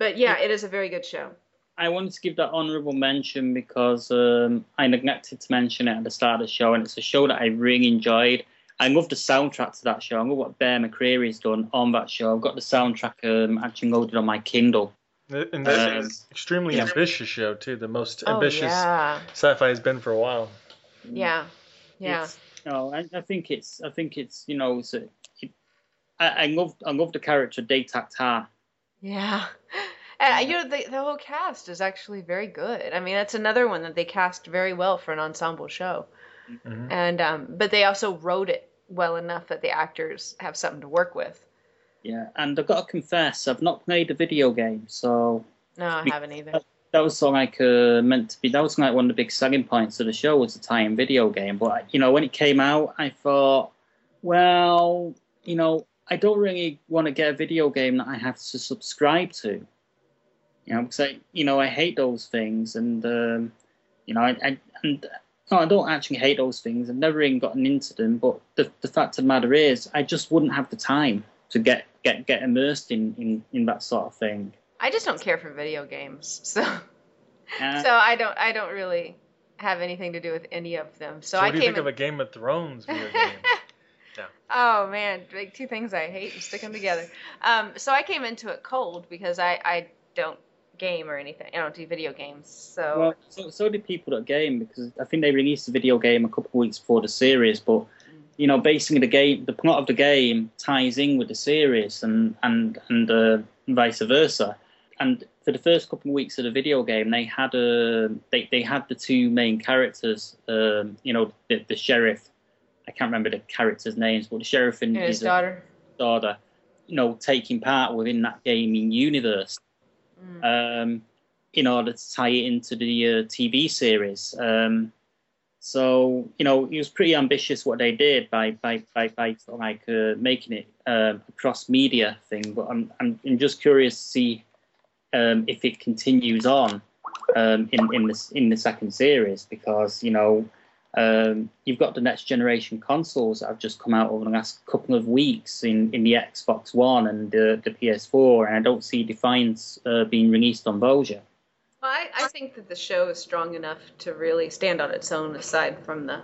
But yeah, it is a very good show. I wanted to give that honourable mention because um, I neglected to mention it at the start of the show, and it's a show that I really enjoyed. I love the soundtrack to that show. I love what Bear McCreary's done on that show. I've got the soundtrack um, actually loaded on my Kindle. And that's Um, an extremely yeah. ambitious show too. The most Oh ambitious yeah, sci-fi has been for a while. yeah, yeah. It's, no, I, I think it's. I think it's. You know, it's a, it, I, I love. I love the character Datak Tarr. Yeah. And you know the the whole cast is actually very good. I mean, that's another one that they cast very well for an ensemble show. Mhm. And um, but they also wrote it well enough that the actors have something to work with. Yeah, and I've got to confess, I've not played a video game, so No, I haven't either. that was sort like uh, meant to be. That was like one of the big selling points of the show was the tie-in video game. But you know, when it came out, I thought, well, you know, I don't really want to get a video game that I have to subscribe to. You know, because I, you know, I hate those things, and um, you know, I, I and no, I don't actually hate those things. I've never even gotten into them. But the the fact of the matter is, I just wouldn't have the time to get get get immersed in in, in that sort of thing. I just don't care for video games, so Uh, so I don't I don't really have anything to do with any of them. So, So, I what do you came think of a Game of Thrones video game? oh man, like two things I hate and stick them together. Um, so I came into it cold because I I don't game or anything. I don't do video games. So Well, so, so did people that game because I think they released the video game a couple of weeks before the series, but you know, basically the game, the plot of the game ties in with the series, and and and uh, vice versa. And for the first couple of weeks of the video game, they had a they, they had the two main characters, um, you know, the, the sheriff. I can't remember the characters' names, but the sheriff and and his his uh, daughter. daughter, you know, taking part within that gaming universe Mm. um, in order to tie it into the uh, TV series. Um, so you know, it was pretty ambitious what they did by by by, by sort of like uh, making it um, a cross media thing. But I'm, I'm I'm just curious to see um, if it continues on um, in in this in the second series because you know. Um, you've got the next generation consoles that have just come out over the last couple of weeks in, in the Xbox One and the, the PS4, and I don't see Defiance uh, being released on those yet. Well, I, I think that the show is strong enough to really stand on its own aside from the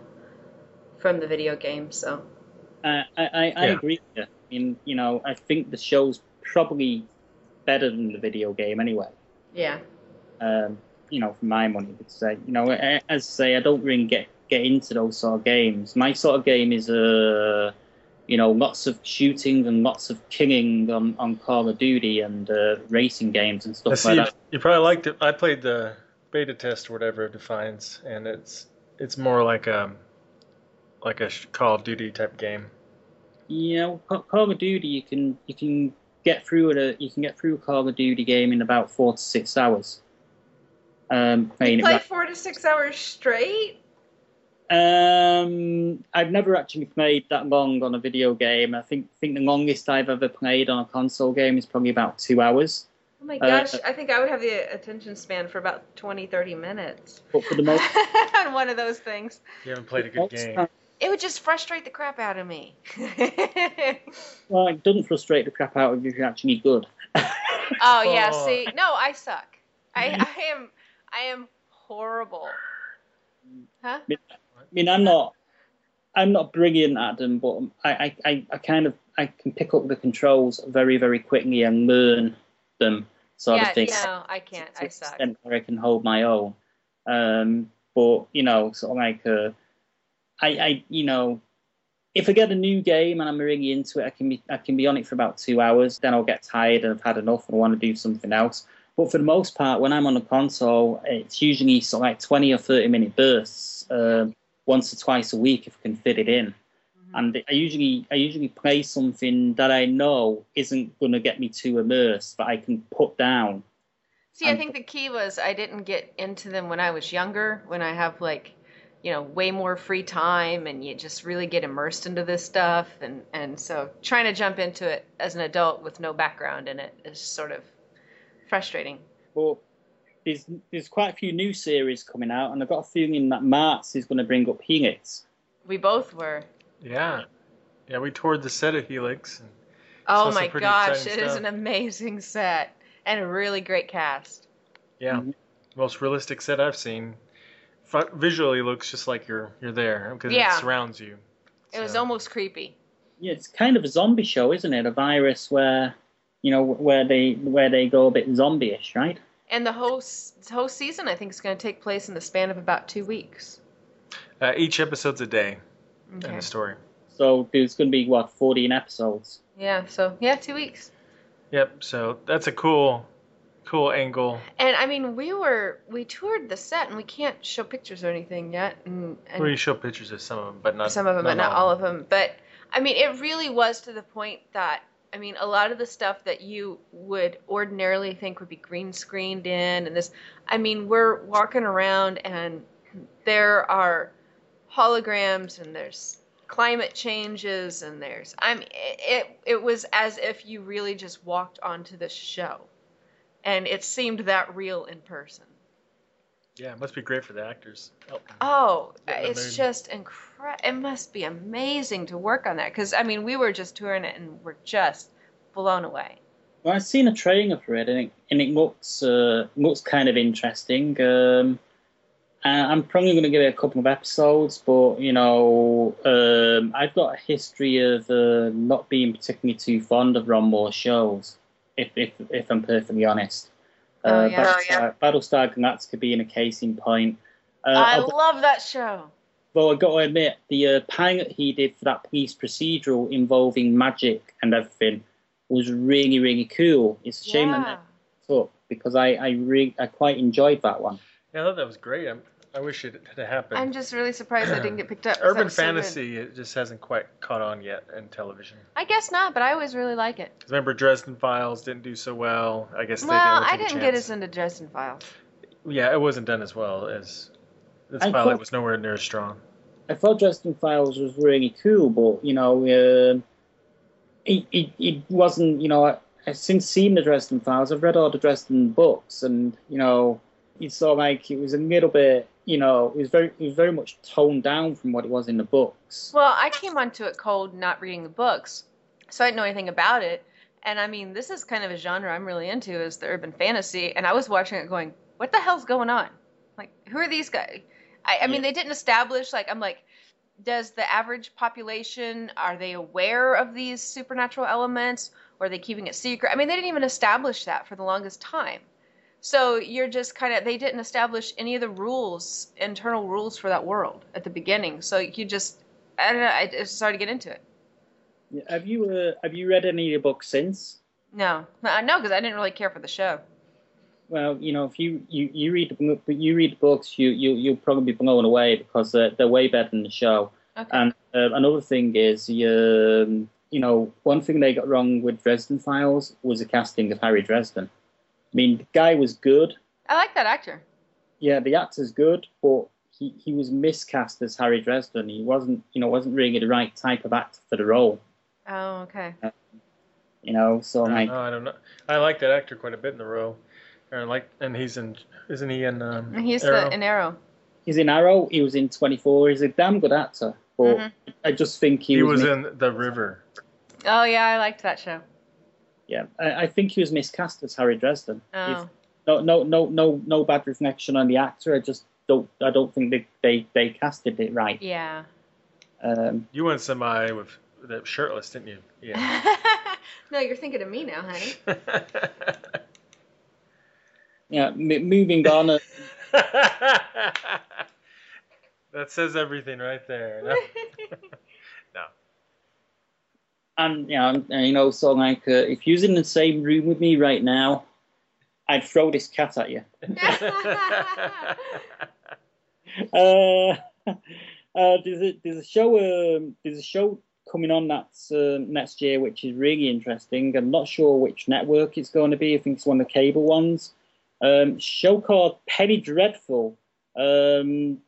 from the video game. So Uh, I, I, I Yeah. agree with you. I mean, you know, I think the show's probably better than the video game anyway. yeah, Um, you know, for my money, because I, you know, as I say, I don't really get get into those sort of games. My sort of game is uh, you know, lots of shooting and lots of killing on, on Call of Duty and uh, racing games and I stuff see. like that. you probably liked it. I played the beta test or whatever of Defiance, and it's it's more like a like a Call of Duty type game. Yeah, know, Ca- Call of Duty, you can you can get through it. A, you can get through a Call of Duty game in about four to six hours. Um, You play right- four to six hours straight? Um, I've never actually played that long on a video game. I think think the longest I've ever played on a console game is probably about two hours. Oh my Uh, gosh, I think I would have the attention span for about 20, 30 minutes But for the most on one of those things. You haven't played a good game. time- It would just frustrate the crap out of me. well, it doesn't frustrate the crap out of you if you're actually good. oh yeah, Oh. see, no, I suck. I, I am, I am horrible. Huh? I mean, I'm not, I'm not brilliant at them, but I, I, I, kind of, I can pick up the controls very, very quickly and learn them, sort yeah, of thing. no, I can't. I suck. I can hold my own. Um, but you know, sort of like, uh, I, I, you know, if I get a new game and I'm really into it, I can be, I can be on it for about two hours. Then I'll get tired and I've had enough and I want to do something else. But for the most part, when I'm on a console, it's usually sort of like 20 or 30 minute bursts, um, once or twice a week if I can fit it in. Mm-hmm. And I usually, I usually play something that I know isn't going to get me too immersed, but I can put down. See, I I'm- think the key was I didn't get into them when I was younger, when I have like, you know, way more free time and you just really get immersed into this stuff. And, and so trying to jump into it as an adult with no background in it is sort of frustrating. But there's there's quite a few new series coming out, and I've got a feeling that Marks is going to bring up Helix. We both were. Yeah. Yeah, we toured the set of Helix. And Oh my gosh, exciting it is stuff. an amazing set and a really great cast. yeah, Mhm. most realistic set I've seen. F- visually looks just like you're you're there because Yeah. it surrounds you. It was almost creepy. Yeah, it's kind of a zombie show, isn't it? A virus where you know where they where they go a bit zombie-ish, right? And the whole s- whole season, I think, is going to take place in the span of about two weeks. Uh, each episode's a day Okay. in the story. So there's going to be what 14 episodes. Yeah. So yeah, two weeks. Yep. So that's a cool, cool angle. And I mean, we were we toured the set, and we can't show pictures or anything yet. And, and we show pictures of some of them, but not some of them, but not all of them. But I mean, it really was to the point that I mean, a lot of the stuff that you would ordinarily think would be green screened in, and this, I mean, we're walking around and there are holograms and there's climate changes and there's I mean it, it was as if you really just walked onto the show and it seemed that real in person. Yeah, it must be great for the actors. Oh, Oh, Get in the it's mood. just incredible. It must be amazing to work on that because I mean, we were just touring it and we're just blown away. Well, I've seen a trailer for it, and it, and it looks uh, looks kind of interesting. Um, I- I'm probably going to give it a couple of episodes, but you know, um, I've got a history of uh, not being particularly too fond of Ron Moore shows, if if if I'm perfectly honest. Uh, Oh, yeah. Battlestar, Oh, yeah. Battlestar Galactica being a case in point. Uh, I although- love that show. Though I've got to admit, the uh, pilot he did for that police procedural involving magic and everything was really, really cool. It's a shame that Yeah. they took because I, I really, I quite enjoyed that one. yeah, I thought that was great. I'm, I wish it had happened. I'm just really surprised I didn't get picked up. Urban was so fantasy it just hasn't quite caught on yet in television. I guess not, but I always really like it. remember Dresden Files didn't do so well. I guess they didn't I take a didn't get chance. as into Dresden Files. Yeah, it wasn't done as well as this I pilot thought- was nowhere near as strong. I thought Dresden Files was really cool, but you know, uh, it, it, it wasn't. You know, I, I've since seen the Dresden Files. I've read all the Dresden books, and you know, it's sort of like it was a little bit. You know, it was very, it was very much toned down from what it was in the books. Well, I came onto it cold, not reading the books, so I didn't know anything about it. And I mean, this is kind of a genre I'm really into, is the urban fantasy. And I was watching it, going, "What the hell's going on? Like, who are these guys?" I, I mean, Yeah. they didn't establish. Like, I'm like, does the average population are they aware of these supernatural elements, or are they keeping it secret? I mean, they didn't even establish that for the longest time. So you're just kind of they didn't establish any of the rules, internal rules for that world at the beginning. So you just I don't know. I just started to get into it. Have you, uh, have you read any of the books since? No, Uh, no, because I didn't really care for the show. Well, you know, if you, you, you read the you read the books, you you you'll probably be blown away because they're, they're way better than the show. Okay. And uh, another thing is, um, you know, one thing they got wrong with Dresden Files was the casting of Harry Dresden. I mean, the guy was good, I like that actor. yeah, the actor's good, but he, he was miscast as Harry Dresden. He wasn't, you know, wasn't really the right type of actor for the role. Oh, okay. You know, so I like, don't know. I don't know. I like that actor quite a bit in the role. Or like, and he's in. Isn't he in? Um, He's Arrow? the an arrow. he's in Arrow. He was in 24. He's a damn good actor, but Mhm. I just think he, He was mis- in The River. Oh yeah, I liked that show. Yeah, I, I think he was miscast as Harry Dresden. Oh. If- no, no, no, no, no bad reflection on the actor. I just don't. I don't think they they, they casted it right. Yeah. Um, You went somebody with that shirtless, didn't you? Yeah. no, you're thinking of me now, honey. yeah. M- moving on. uh, that says everything right there. No? no. And yeah, and, uh, you know, so like, uh, if you was in the same room with me right now, I'd throw this cat at you. Uh, uh, there's a there's a show um, there's a show coming on that's uh, next year which is really interesting. I'm not sure which network it's going to be. I think it's one of the cable ones. Um, show called Penny Dreadful. Um,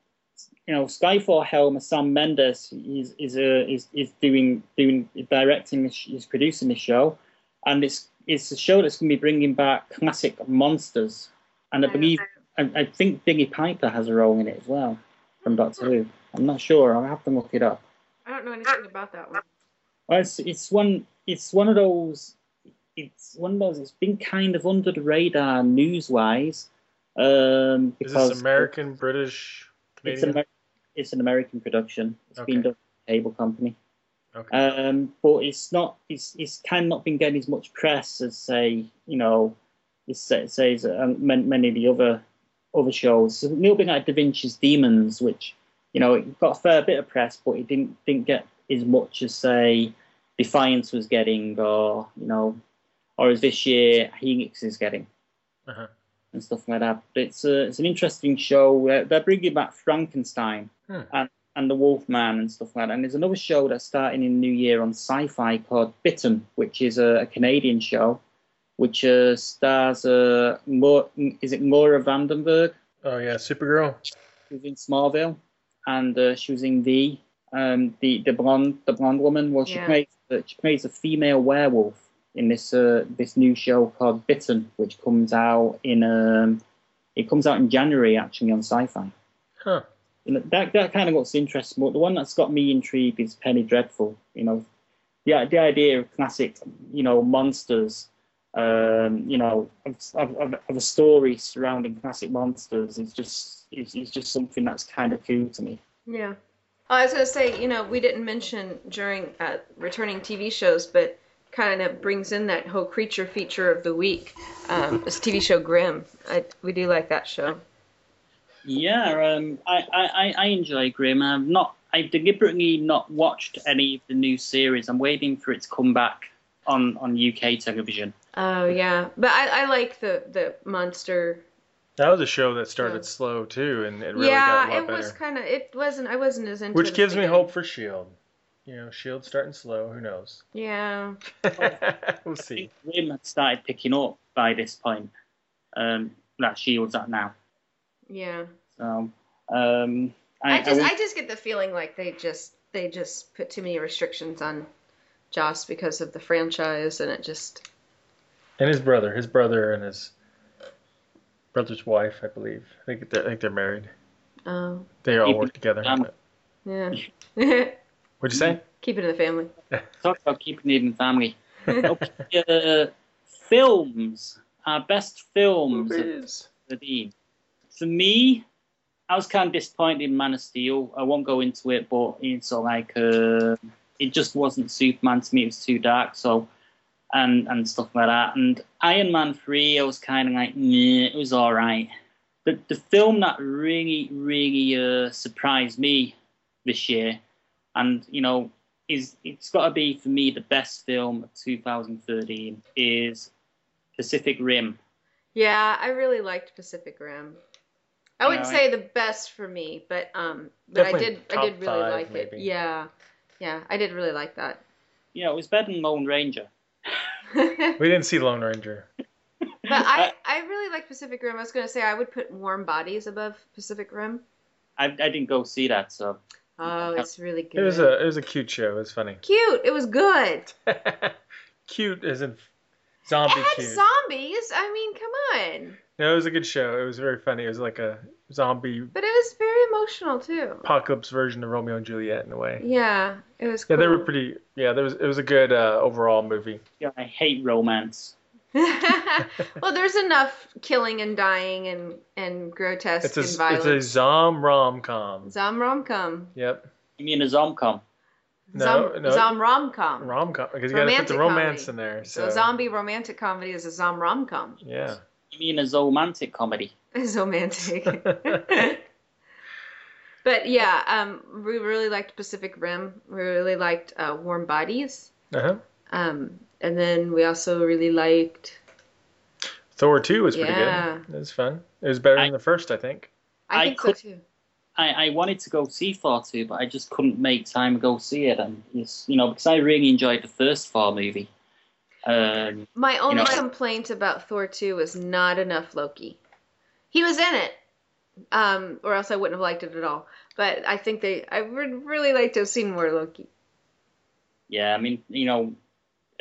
you know, Skyfall helm Sam Mendes is is uh, is is doing doing directing. Is producing this show, and it's it's a show that's going to be bringing back classic monsters. And I believe I, I think Billie Piper has a role in it as well from Doctor Who. I'm not sure. I'll have to look it up. I don't know anything about that one. Well, it's it's one it's one of those it's one of those it's been kind of under the radar news wise. Um, Is because this American, British, It's, Canadian? Amer- it's an American production. It's been done by a cable company. okay. Um, but it's not. It's it's kind of not been getting as much press as say you know, it say, say uh, many of the other other shows. It's a little bit like Da Vinci's Demons, which you know it got a fair bit of press, but it didn't didn't get as much as say Defiance was getting, or you know, or as this year Helix is getting uh-huh. and stuff like that. But it's a, it's an interesting show. Uh, they're bringing back Frankenstein Hmm. and and the Wolfman and stuff like that. And there's another show that's starting in the new year on Sci-Fi called Bitten, which is a, a Canadian show, which uh, stars uh, Mo- is it Maura Vandenberg, Oh yeah, Supergirl. who's in Smallville, and uh, she was in the um, the the blonde the blonde woman. Well, she Yeah. plays uh, she plays a female werewolf in this uh, this new show called Bitten, which comes out in um, it comes out in January actually on Sci-Fi. Huh. You know, that that kind of looks interesting. But the one that's got me intrigued is Penny Dreadful. You know, the the idea of classic, you know, monsters. Um, you know, of, of, of of a story surrounding classic monsters is just is, is just something that's kind of cool to me. Yeah. Oh, I was gonna say, you know, we didn't mention during uh, returning TV shows, but kind of brings in that whole creature feature of the week. Um, this TV show Grimm. I we do like that show. Yeah, um, I, I, I- I enjoy Grimm. I've not, I've deliberately not watched any of the new series. I'm waiting for it to come back on, on UK television. Oh yeah, but I, I like the the monster. That was a show that started Yeah. slow too, and it really yeah, got a lot it better. was kind of. It wasn't. I wasn't as into. Which the gives me hope for Shield. You know, Shield starting slow. Who knows? Yeah. we'll see. think Grimm had started picking up by this point. Um, that Shield's at now. Yeah. So, um, I, I just would- I just get the feeling like they just they just put too many restrictions on Joss because of the franchise, and it just And his brother, his brother and his brother's wife, I believe. I think they're, I think they're married. oh They all Keep work together. down. yeah. What'd you say? Keep it in the family. talk about keeping it in the family. Okay, uh, films. Our best films. of Movies. For me, I was kind of disappointed in Man of Steel. I won't go into it, but it's of like uh, it just wasn't Superman to me. It was too dark, so and and stuff like that. And Iron Man three, I was kind of like, it was all right. The the film that really really uh, surprised me this year, and you know, is it's got to be for me the best film of 2013 is Pacific Rim. Yeah, I really liked Pacific Rim. I wouldn't Yeah, say the best for me, but um, but I did I did really five, like it. Yeah, yeah, I did really like that. Yeah, it was better than Lone Ranger. We didn't see Lone Ranger. But I, I really like Pacific Rim. I was gonna say I would put Warm Bodies above Pacific Rim. I, I didn't go see that, so Oh, it's really good. It was a it was a cute show. It was funny. cute. It was good. cute as in It had cute. zombies. I mean, come on. no, it was a good show. It was very funny. It was like a zombie But it was very emotional too. apocalypse version of Romeo and Juliet in a way. Yeah, it was. Yeah, they were pretty. Yeah, there was. It was a good uh, overall movie. yeah, I hate romance. well, there's enough killing and dying and and grotesque It's a and it's a zom rom com. Zom rom com. Yep, You mean a zomcom? No, Zom, no. Zom rom com. rom com because you got to put the romance comedy. in there. So So, zombie romantic comedy is a zom rom com. yeah. You mean a zomantic comedy? It's romantic. but yeah, um, we really liked Pacific Rim. We really liked uh, Warm Bodies. Uh-huh. Um, and then we also really liked. Thor two was pretty Yeah. good. It was fun. It was better I- than the first, I think. I, I think could- so too. I, I wanted to go see Thor 2, but I just couldn't make time to go see it. And it's, you know, because I really enjoyed the first Thor movie. Um, My only know- complaint about Thor 2 was not enough Loki. He was in it, um, or else I wouldn't have liked it at all. But I think they, I would really like to have seen more Loki. yeah, I mean, you know,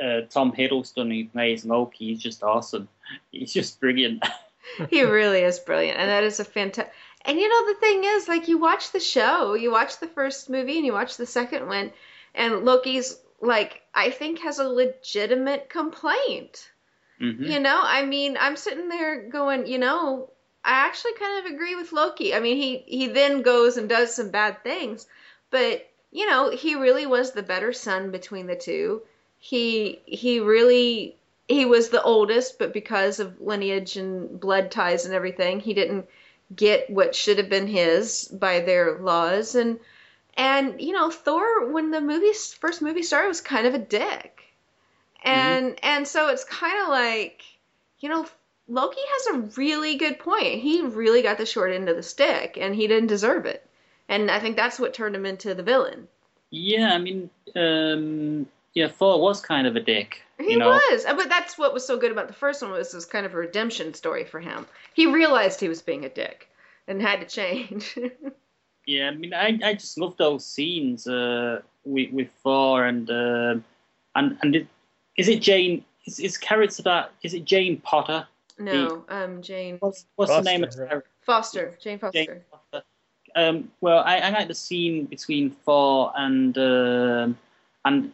uh, Tom Hiddleston, who plays Loki, he's just awesome. He's just brilliant. he really is brilliant, and that is a fantastic. And you know the thing is, like you watch the show, you watch the first movie, and you watch the second one, and Loki's like I think has a legitimate complaint. hmm You know, I mean, I'm sitting there going, you know, I actually kind of agree with Loki. I mean, he he then goes and does some bad things, but you know, he really was the better son between the two. He he really he was the oldest, but because of lineage and blood ties and everything, he didn't get what should have been his by their laws and and you know, Thor when the movie first movie started was kind of a dick. And and so it's kind of like, you know, Loki has a really good point. He really got the short end of the stick and he didn't deserve it. And I think that's what turned him into the villain. Yeah, I mean, um, yeah, Thor was kind of a dick. He you know? was, Uh, but that's what was so good about the first one was this kind of a redemption story for him. He realized he was being a dick and had to change. Yeah, I mean, I, I just love those scenes uh, with with Thor and um and and it, is it Jane? Is is character that is it Jane Potter? no, um, Jane What's what's Foster, the name of right. her? Foster, Jane Foster. Jane Foster. Um, well, I, I like the scene between Thor and um, and it, it,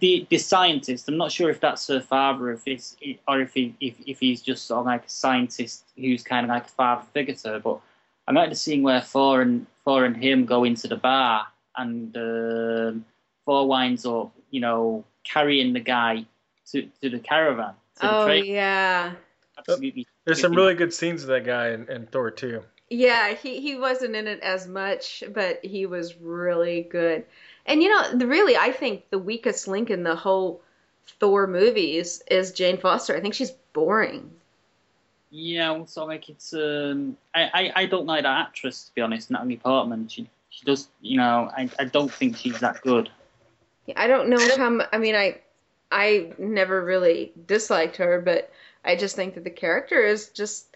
the the scientist. I'm not sure if that's her father, if it's or if he if, if he's just sort of like a scientist who's kind of like a father figure to her. But I'm like the scene where Thor and Thor and him go into the bar and um, Thor winds up, you know, carrying the guy to, to the caravan. To the Oh train. yeah, Absolutely. There's some really good scenes of that guy in, in Thor too. yeah. He he wasn't in it as much, but he was really good. And you know, the, really, I think the weakest link in the whole Thor movies is Jane Foster. I think she's boring. Yeah, well, so like it's um, I, I, I don't like that actress to be honest, Natalie Portman. She she does, you know, I, I don't think she's that good. I don't know how. I mean, I I never really disliked her, but I just think that the character is just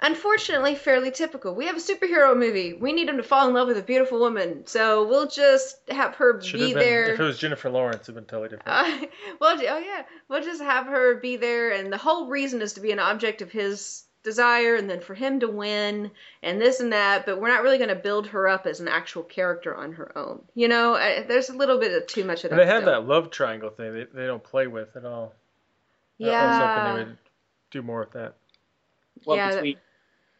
unfortunately fairly typical. We have a superhero movie. We need him to fall in love with a beautiful woman, so we'll just have her Should be have been there. if it was Jennifer Lawrence, it'd been totally different. Uh, well, oh yeah, we'll just have her be there, and the whole reason is to be an object of his desire, and then for him to win, and this and that. But we're not really going to build her up as an actual character on her own. You know, I, there's a little bit of too much of that. they have that love triangle thing. They they don't play with at all. Yeah. I was hoping they would do more with that. Well, Yeah, that- between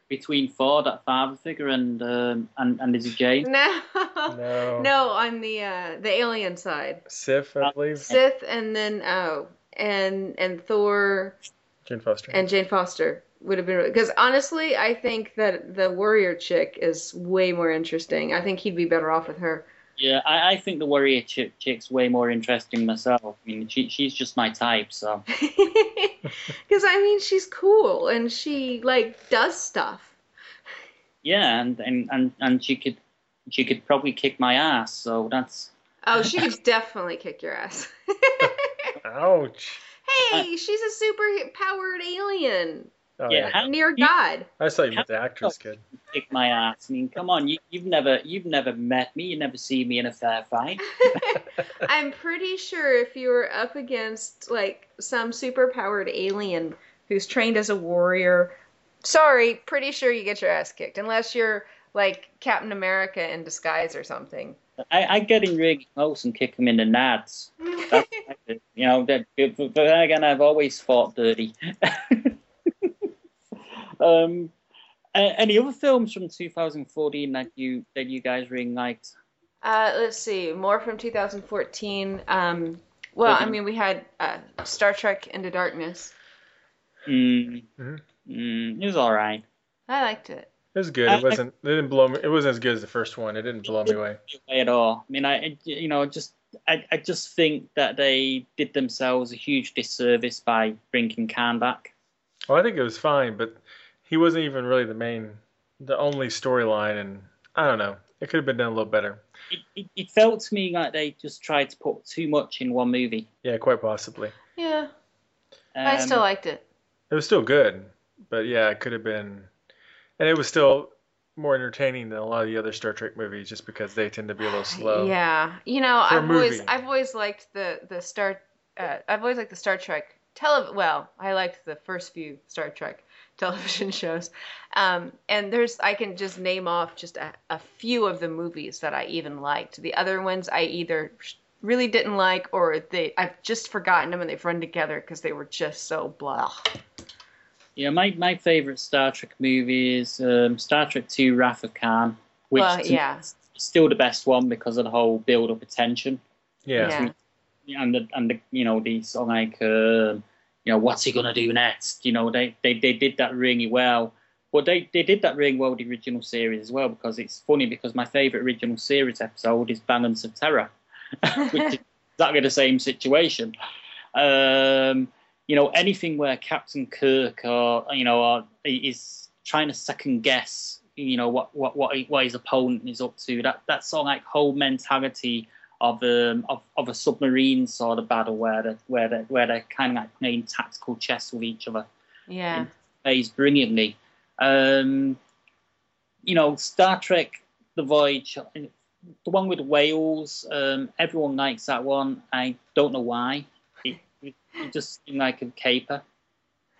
between Thor, that father figure, and um, and and Lizzie Jane. No. No. No, on the uh, the alien side, Sif, I believe. Sith, and then oh, and and Thor Jane Foster. and Jane Foster would have been because honestly, I think that the warrior chick is way more interesting. I think he'd be better off with her. Yeah, I, I think the warrior chick, chick's way more interesting myself. I mean, she she's just my type. So Because I mean, she's cool and she like does stuff. yeah, and and and, and she could she could probably kick my ass. So that's Oh, she could definitely kick your ass. Ouch. Hey, she's a super powered alien, Oh, Yeah, yeah. near you- God. I saw thought you with the actress oh, kid. kick my ass. I mean, come on, you, you've never you've never met me. You never see me in a fair fight. I'm pretty sure if you were up against like some super powered alien who's trained as a warrior, sorry, pretty sure you get your ass kicked unless you're like Captain America in disguise or something. I, I get in really close and kick them in the nads. That's what I do. you know, that, but but then again, I've always fought dirty. um, any other films from 2014 that you that you guys really liked? Uh, let's see, more from 2014. Um, well, I mean, we had uh, Star Trek Into Darkness. Mm, Mhm. mm, it was all right. I liked it. It was good. It wasn't. It didn't blow me. It wasn't as good as the first one. It didn't blow me away. at all. I mean, I I- you know just I, I just think that they did themselves a huge disservice by bringing Khan back. Well, I think it was fine, but he wasn't even really the main, the only storyline, and I don't know. It could have been done a little better. It, it, it felt to me like they just tried to put too much in one movie. Yeah, quite possibly. Yeah, I Um, still liked it. It was still good, but yeah, it could have been, and it was still more entertaining than a lot of the other Star Trek movies, just because they tend to be a little slow. Yeah, you know, For a I've always. I've always liked the the Star uh, I've always liked the Star Trek tele well, I liked the first few Star Trek television shows. Um, and there's I can just name off just a, a few of the movies that I even liked. The other ones I either really didn't like or they I've just forgotten them and they've run together because they were just so blah. Yeah, my, my favorite Star Trek movie is um, Star Trek Two: Wrath of Khan, which Well, to yeah. is still the best one because of the whole build up of tension. Yeah. Yeah. and the and the you know the sort of like um, you know what's he gonna do next? You know they, they they did that really well. But they, they did that really well with the original series as well because it's funny because my favourite original series episode is Balance of Terror, which is exactly the same situation. Um, you know anything where Captain Kirk or you know or is trying to second guess you know what what what, what his opponent is up to that that sort of like whole mentality of um of, of a submarine sort of battle where they where they where they're kind of like playing tactical chess with each other Yeah. plays brilliantly. Um, you know, Star Trek: The Voyage, the one with whales. Um, everyone likes that one. I don't know why. It, it, it just seemed like a caper.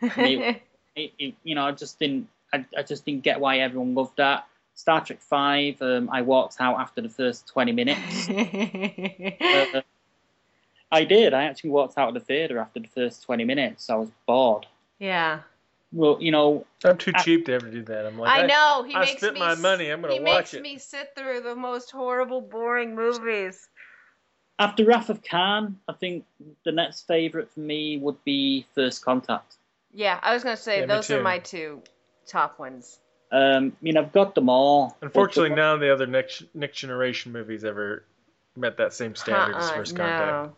It, it, you know, I just didn't. I, I just didn't get why everyone loved that. Star Trek Five. Um, I walked out after the first twenty minutes. Uh, I did. I actually walked out of the theater after the first twenty minutes. I was bored. yeah. Well, you know, I'm too I- cheap to ever do that. I'm like, I know. He I makes spent me my money, I'm gonna he watch makes it. me sit through the most horrible, boring movies. After Wrath of Khan, I think the next favourite for me would be First Contact. Yeah, I was gonna say Yeah, those are my two top ones. Um, I mean, I've got them all. Unfortunately, the- none of the other next next generation movies ever met that same standard as Uh-uh, First Contact. No.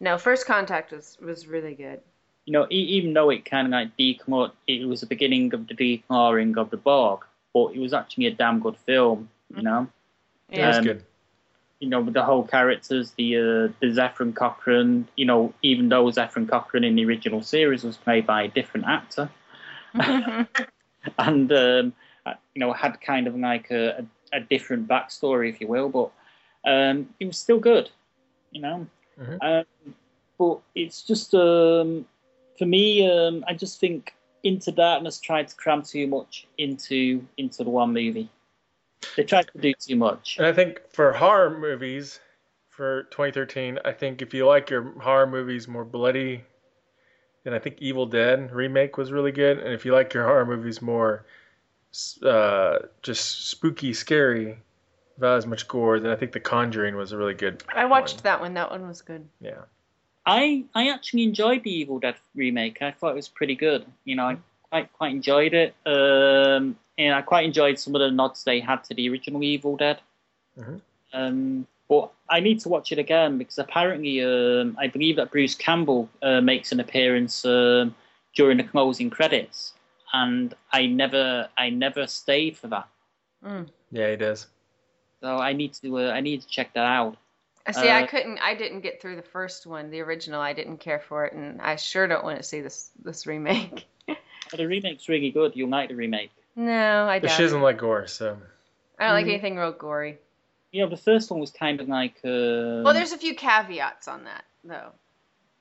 No, First Contact was was really good. you know, e- even though it kind of like decom- it was the beginning of the declaring of the Borg, but it was actually a damn good film. You know, It was Um, good. you know, with the whole characters, the uh, the Zefram Cochrane. You know, even though Zefram Cochrane in the original series was played by a different actor, and um, you know had kind of like a, a, a different backstory, if you will, but um, it was still good, you know. Mhm. Um, but it's just um, for me, um, I just think Into Darkness tried to cram too much into into the one movie. They tried to do too much. And I think for horror movies for 2013, I think if you like your horror movies more bloody, then I think Evil Dead remake was really good. And if you like your horror movies more uh, just spooky, scary, without as much gore, then I think The Conjuring was a really good. I watched one. that one. That one was good. Yeah. I I actually enjoyed the Evil Dead remake. I thought it was pretty good. You know, I quite quite enjoyed it. Um, and I quite enjoyed some of the nods they had to the original Evil Dead. Mhm. Um, but I need to watch it again because apparently, um, I believe that Bruce Campbell uh, makes an appearance um, during the closing credits, and I never I never stayed for that. Mm. Yeah, he does. So I need to uh, I need to check that out. I see. I Uh, couldn't. I didn't get through the first one, the original. I didn't care for it, and I sure don't want to see this this remake. But the remake's really good. You'll like the remake. no, I But doubt. she doesn't like gore, so I don't like Mm. anything real gory. You know, the first one was kind of like. Uh, Well, there's a few caveats on that, though.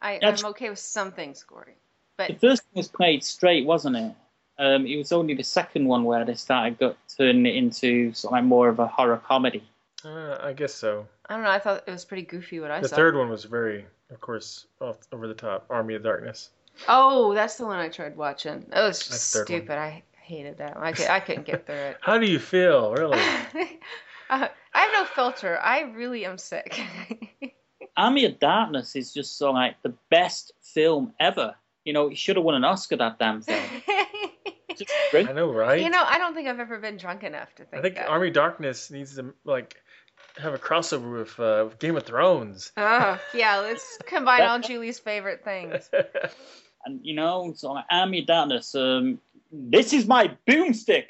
I, I'm okay with some things gory, but The first one was played straight, wasn't it? Um, it was only the second one where they started got, turning it into sort of like more of a horror comedy. uh, I guess so. I don't know. I thought it was pretty goofy what I saw. The third one was very, of course, off, over the top. Army of Darkness. Oh, that's the one I tried watching. That was just That's one. stupid. I hated that. One. I could, I couldn't get through it. How do you feel, really? uh, I have no filter. I really am sick. Army of Darkness is just so like the best film ever. You know, it should have won an Oscar. That damn thing. Just great. I know, right? you know, I don't think I've ever been drunk enough to think I think that. Army Darkness needs to like have a crossover with, uh, with Game of Thrones. Oh, yeah, let's combine all Julie's favorite things. And you know, so Army Darkness. Um, this is my boomstick.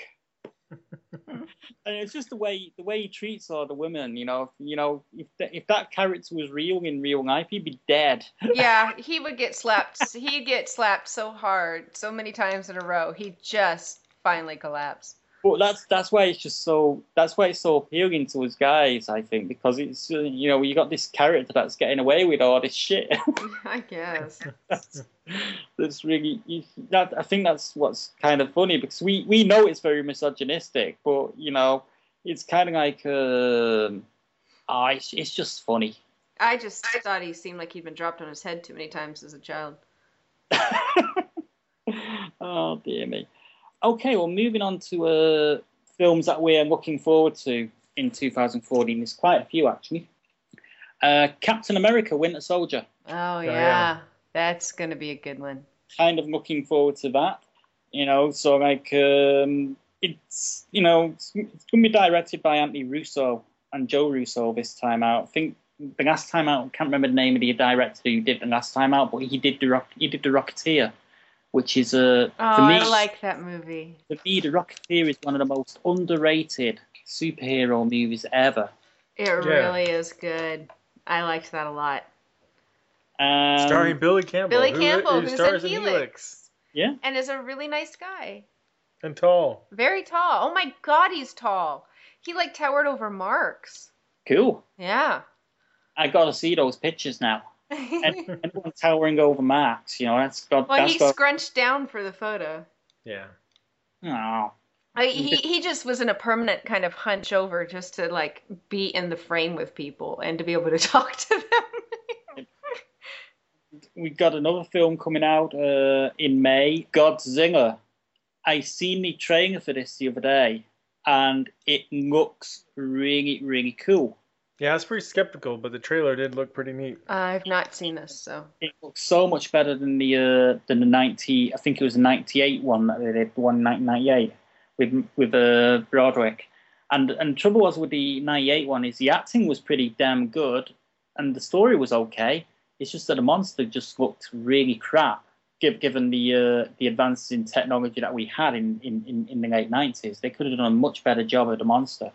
And it's just the way the way he treats all the women. You know, you know, if that, if that character was real in real life, he'd be dead. Yeah, he would get slapped. He'd get slapped so hard, so many times in a row. He'd just finally collapse. But that's that's why it's just so that's why it's so appealing to us guys, I think, because it's uh, you know you got this character that's getting away with all this shit. I guess. that's, that's really that I think that's what's kind of funny because we we know it's very misogynistic, but you know it's kind of like um, ah, it's, it's just funny. I just thought he seemed like he'd been dropped on his head too many times as a child. oh dear me. Okay, well, moving on to uh, films that we're looking forward to in 2014. There's quite a few actually. Uh, Captain America: Winter Soldier. Oh, yeah. yeah. That's going to be a good one. Kind of looking forward to that. You know, so like um, it's you know it's, it's going to be directed by Anthony Russo and Joe Russo this time out. I think the last time out, I can't remember the name of the director who did the last time out, but he did the Rock, he did the Rocketeer, which is uh, Oh, for me. I like that movie. For me, The Rocketeer is one of the most underrated superhero movies ever. It really is good. I liked that a lot. Um, Starring Billy Campbell. Billy who- Campbell, who who's in stars in Helix. Helix. Yeah, And is a really nice guy. And tall. Very tall. Oh my god, he's tall. He like towered over Marks. cool. Yeah. I got to see those pictures now. And anyone towering over Max, you know, that's got. well, that's he got. scrunched down for the photo. Yeah. Oh, I, he he just was in a permanent kind of hunch over just to like be in the frame with people and to be able to talk to them. we got another film coming out uh, in May, Godzilla. I seen the trailer for this the other day, and it looks really, really cool. Yeah, I was pretty skeptical, but the trailer did look pretty neat. I've not seen this, so It looks so much better than the uh, than the ninety. I think it was the ninety eight one that they did, the one nineteen ninety eight with with uh, Broderick. And and the trouble was with the ninety eight one is the acting was pretty damn good, and the story was okay. It's just that the monster just looked really crap, given the uh, the advances in technology that we had in, in, in, in the late nineties. They could have done a much better job of the monster.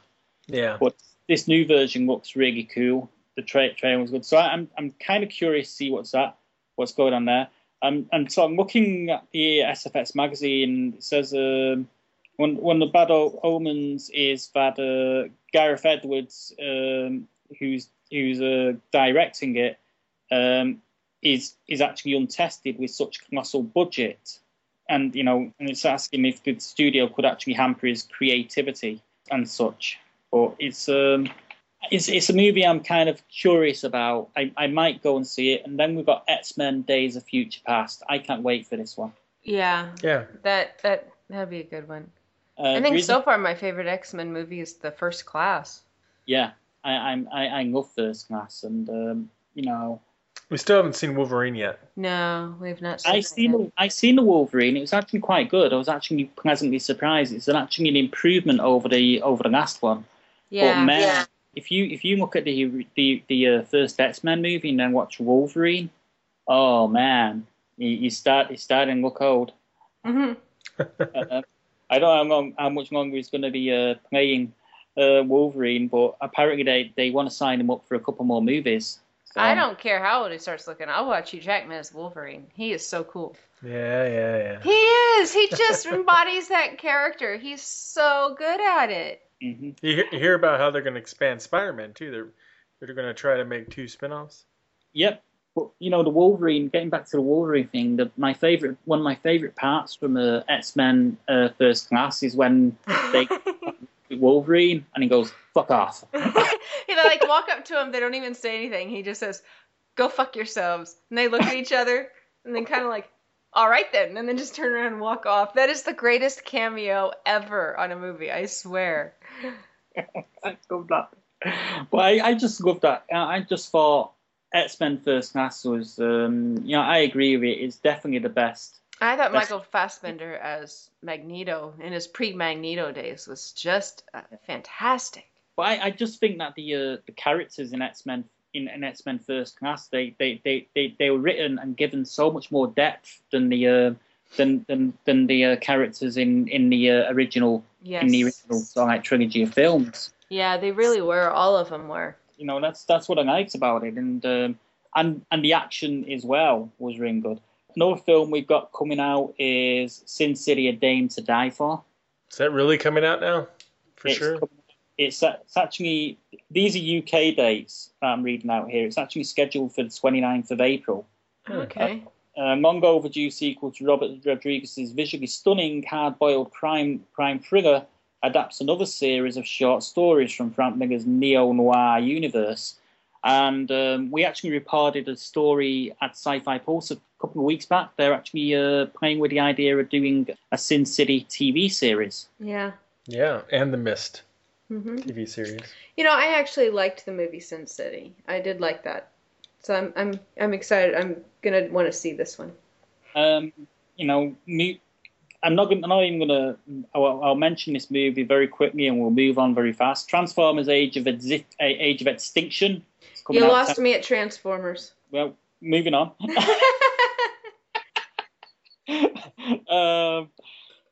Yeah. But this new version looks really cool. The tra- trailer was good, so I- I'm I'm kind of curious to see what's that, what's going on there. Um, and so I'm looking at the SFX magazine. It says um, one one of the bad omens is that uh, Gareth Edwards, um, who's who's uh, directing it, um, is is actually untested with such colossal budget, and you know, and it's asking if the studio could actually hamper his creativity and such. But it's um, it's it's a movie I'm kind of curious about. I, I might go and see it, and then we've got X Men: Days of Future Past. I can't wait for this one. yeah, Yeah. that that that'd be a good one. Uh, I think reason- so far my favorite X Men movie is the First Class. Yeah, I I'm, I I love First Class, and um, you know, We still haven't seen Wolverine yet. No, we've not seen. I that seen yet. the, I seen the Wolverine. It was actually quite good. I was actually pleasantly surprised. It's an, actually an improvement over the over the last one. But Yeah, man, if you if you look at the the the uh, first X Men movie and then watch Wolverine, oh man, you, you start you starting to look old. hmm Uh, I don't know how, long, how much longer he's going to be uh, playing uh, Wolverine, but apparently they, they want to sign him up for a couple more movies. So, I don't care how old he starts looking. I'll watch Hugh Jackman as Wolverine. He is so cool. Yeah, yeah, yeah. He is. He just embodies that character. He's so good at it. Mhm. You hear, you hear about how they're going to expand Spider-Man too. They're they're going to try to make two spin-offs. Yep. But you know the Wolverine. Getting back to the Wolverine thing, the, my favorite one of my favorite parts from uh, X Men uh, First Class is when they Wolverine and he goes "fuck off." they like walk up to him. They don't even say anything. He just says, "Go fuck yourselves." And they look at each other and then kind of like, "All right then," and then just turn around and walk off. That is the greatest cameo ever on a movie. I swear. I love that. But I, I just love that. I I just thought X Men First Class was, um, you know, I agree with it. It's definitely the best. I thought That's- Michael Fassbender as Magneto in his pre-Magneto days was just uh, fantastic. But I, I just think that the uh, the characters in X Men in, in X Men First Class they, they, they, they, they were written and given so much more depth than the uh, than than than the uh, characters in in the uh, original Yes. in the original sort of like trilogy of films. Yeah, they really were. All of them were. You know, that's that's what I liked about it, and um, and and the action as well was really good. Another film we've got coming out is Sin City: A Dame to Die For. Is that really coming out now? For it's, sure. com- It's, uh, it's actually these are UK dates that I'm reading out here. It's actually scheduled for the 29th of April. Okay. A long overdue sequel to Robert Rodriguez's visually stunning, hard-boiled crime crime thriller adapts another series of short stories from Frank Miller's neo-noir universe. And um, we actually reported a story at Sci-Fi Pulse a couple of weeks back. They're actually uh, playing with the idea of doing a Sin City TV series. Yeah. Yeah, and the Mist hmm TV series. You know, I actually liked the movie Sin City. I did like that. So I'm I'm I'm excited. I'm gonna want to see this one. Um, you know, mu- I'm not. Gonna, I'm not even gonna. I'll, I'll mention this movie very quickly, and we'll move on very fast. Transformers: Age of Exi- Age of Extinction. You lost me at Transformers. Well, moving on. um,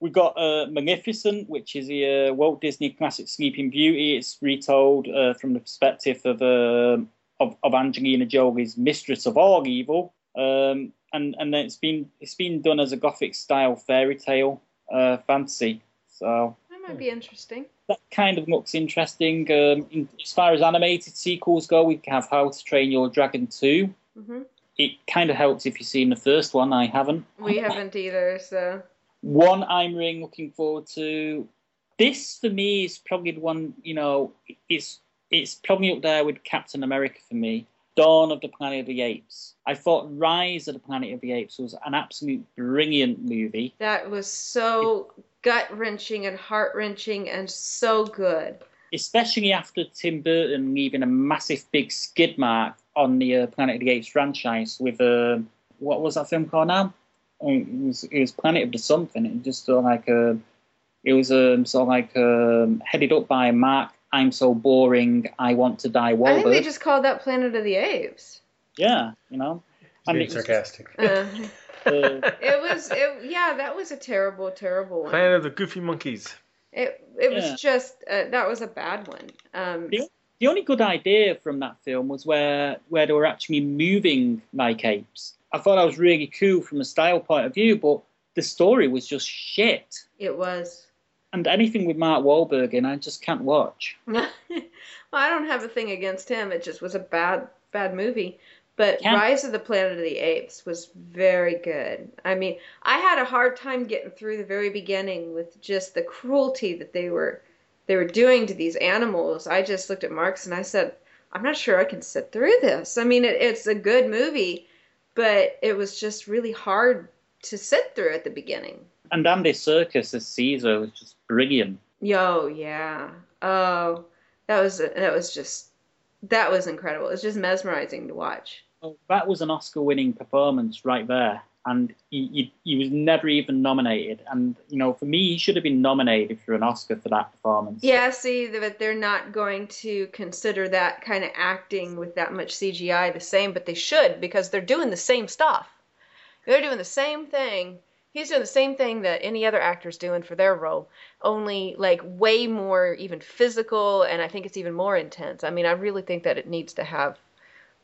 we got uh, Maleficent, which is a uh, Walt Disney classic Sleeping Beauty. It's retold uh, from the perspective of, uh, of of Angelina Jolie's mistress of all evil, um, and and it's been it's been done as a gothic style fairy tale uh, fantasy. So that might be interesting. that kind of looks interesting. Um, in, as far as animated sequels go, we have How to Train Your Dragon 2. hmm It kind of helps if you've seen the first one. I haven't. We haven't either. So One I'm really looking forward to. This for me is probably the one. You know, it's it's probably up there with Captain America for me. Dawn of the Planet of the Apes. I thought Rise of the Planet of the Apes was an absolute brilliant movie. that was so gut wrenching and heart wrenching and so good. especially after Tim Burton leaving a massive big skid mark on the uh, Planet of the Apes franchise with uh, what was that film called now? Oh, It was, it was Planet of the something. It was just sort of like uh, it was um, sort of like um, headed up by Mark. I'm so boring. I want to die. I think they just called that Planet of the Apes. Yeah, you know. And Being sarcastic. Uh, Uh, it was it yeah that was a terrible terrible one. Planet of the Goofy Monkeys. It it was just uh, that was a bad one. Um, Yeah. the only good idea from that film was where where they were actually moving like apes. I thought that was really cool from a style point of view, but the story was just shit. it was. And anything with Mark Wahlberg in, I just can't watch. well, I don't have a thing against him. It just was a bad bad movie. But Yeah. Rise of the Planet of the Apes was very good. I mean, I had a hard time getting through the very beginning with just the cruelty that they were they were doing to these animals. I just looked at Marks and I said, I'm not sure I can sit through this. I mean, it, it's a good movie, but it was just really hard to sit through at the beginning. And Andy Serkis as Caesar was just brilliant. Yo, yeah. Oh, that was that was just that was incredible. It was just mesmerizing to watch. Well, that was an Oscar-winning performance right there, and he, he, he was never even nominated. And you know, for me, he should have been nominated for an Oscar for that performance. Yeah, see that they're not going to consider that kind of acting with that much CGI the same, but they should because they're doing the same stuff. They're doing the same thing He's doing the same thing that any other actor's doing for their role, only like way more even physical, and I think it's even more intense. I mean, I really think that it needs to have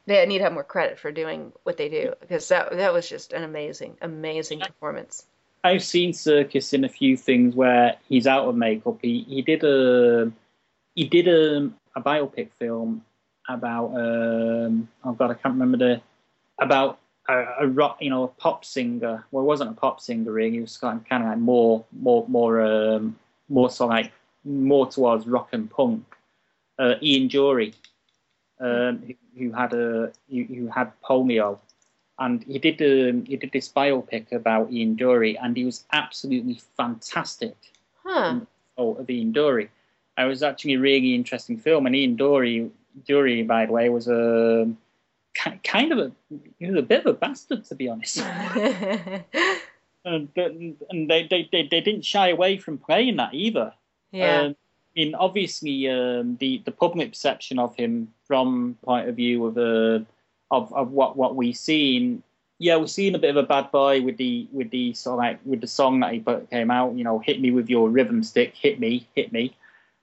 they need to have more credit for doing what they do because that that was just an amazing, amazing performance. I've seen Serkis in a few things where he's out of makeup. He he did a he did a, a biopic film about um oh god I can't remember the about a, a rock you know a pop singer. Well, it wasn't a pop singer really. He was kind of, kind of like more more more um more of like more towards rock and punk. Uh, Ian Dury, um, who, who had a who, who had polio, and he did um, he did this biopic about Ian Dury, and he was absolutely fantastic. Huh. Oh, of Ian Dury. It was actually a really interesting film, and Ian Dury, Dury, by the way, was a ki- kind of a he was a bit of a bastard, to be honest. and and they, they, they, they didn't shy away from playing that either. yeah. Um, I mean, obviously, um, the the public perception of him from point of view of uh, of of what what we seen. Yeah, we're seeing a bit of a bad boy with the with the sort of like with the song that he put came out. You know, hit me with your rhythm stick, hit me, hit me,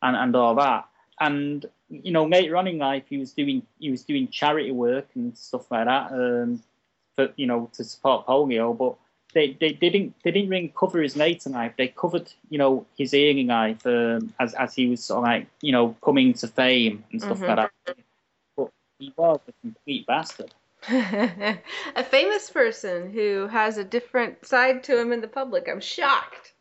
and and all that. And you know, later on in life, he was doing he was doing charity work and stuff like that. Um, for you know to support polio, but they, they, didn't they didn't really cover his later life. They covered you know his early life um, as as he was sort of like you know coming to fame and stuff like that. But he was a complete bastard. a famous person who has a different side to him in the public. I'm shocked.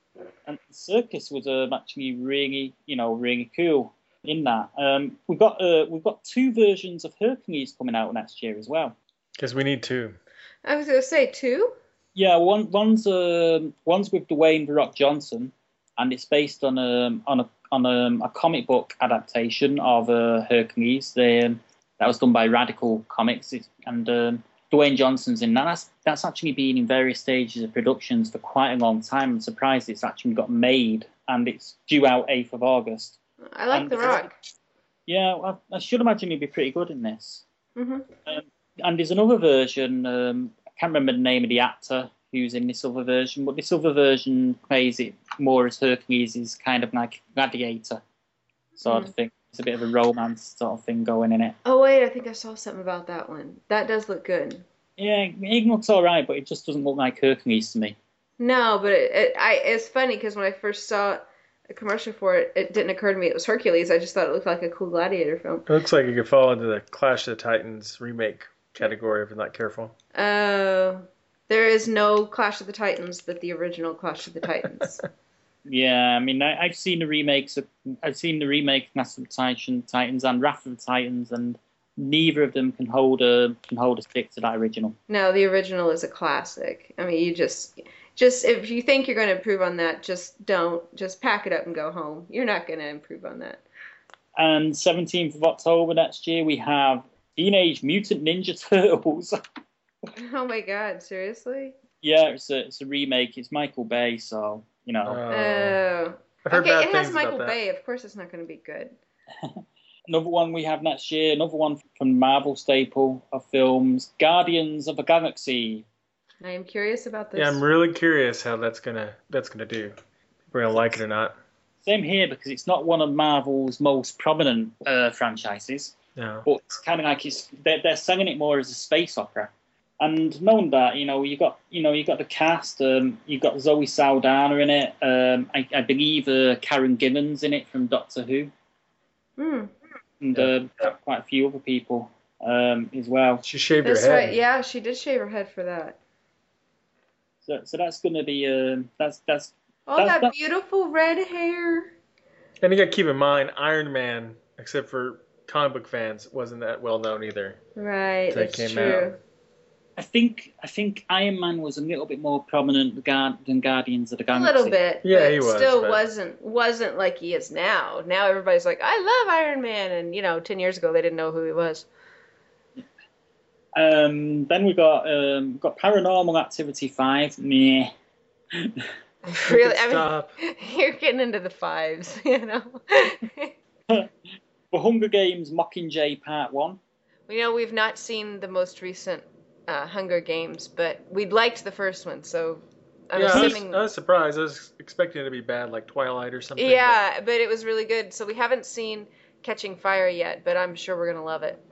And Serkis was um, actually really you know really cool in that. Um, we've got uh, we've got two versions of Hercules coming out next year as well. Because we need two. I was gonna say two. Yeah, one one's um, one's with Dwayne the Rock Johnson, and it's based on um on a on um, a comic book adaptation of uh, Hercules. They, um, that was done by Radical Comics, it's, and um, Dwayne Johnson's in that. That's that's actually been in various stages of productions for quite a long time. I'm surprised it's actually got made, and it's due out 8th of August. I like And- The Rock. Yeah, well, I should imagine he'd be pretty good in this. hmm And there's another version. Um, I can't remember the name of the actor who's in this other version, but this other version plays it more as Hercules is kind of like gladiator sort of thing. It's a bit of a romance sort of thing going in it. Oh wait, I think I saw something about that one. That does look good. Yeah, it looks all right, but it just doesn't look like Hercules to me. No, but it, it I it's funny because when I first saw a commercial for it, it didn't occur to me it was Hercules. I just thought it looked like a cool gladiator film. It looks like it could fall into the Clash of the Titans remake category if you're not careful. Oh, there is no Clash of the Titans but the original Clash of the Titans. Yeah, I mean, I, I've seen the remakes. Of, I've seen the remake of Master of the Titan, Titans and Wrath of the Titans, and neither of them can hold a can hold a stick to that original. no, the original is a classic. I mean, you just just if you think you're going to improve on that, just don't. Just pack it up and go home. You're not going to improve on that. Um, and 17th of October next year, we have Teenage Mutant Ninja Turtles. Oh my God, seriously? yeah, it's a it's a remake. It's Michael Bay, so you know. Oh. Oh. Okay, it has Michael. Bay. Of course, it's not going to be good. Another one we have next year. Another one from Marvel staple of films, Guardians of the Galaxy. I am curious about this. Yeah, I'm really curious how that's gonna that's gonna do. If we're gonna like it or not. Same here because it's not one of Marvel's most prominent uh, franchises. No. but it's kind of like it's they're, they're selling it more as a space opera. And knowing that, you know, you got you know you got the cast. Um, you got Zoe Saldana in it. Um, I, I believe uh, Karen Gillan's in it from Doctor Who, Hmm, and uh, quite a few other people um, as well. She shaved that's her head. right. Yeah, she did shave her head for that. So, so that's going to be um, that's that's All That's- that that- beautiful red hair. And you gotta keep in mind, Iron Man, except for comic book fans, wasn't that well known either. Right, That that's came true. I think I think Iron Man was a little bit more prominent Guard- than Guardians of the Galaxy. A little bit. Yeah, but he was, Still but- wasn't wasn't like he is now. Now everybody's like, I love Iron Man, and you know, ten years ago they didn't know who he was. Um, then we got um, got Paranormal Activity Five. Meh. really, I mean, you're getting into the fives, you know. For Hunger Games Mockingjay Part One. we know we've not seen the most recent uh, Hunger Games, but we liked the first one, so I'm yeah, I was, assuming. I was surprised. I was expecting it to be bad, like Twilight or something. but- yeah, but it was really good. So we haven't seen Catching Fire yet, but I'm sure we're gonna love it.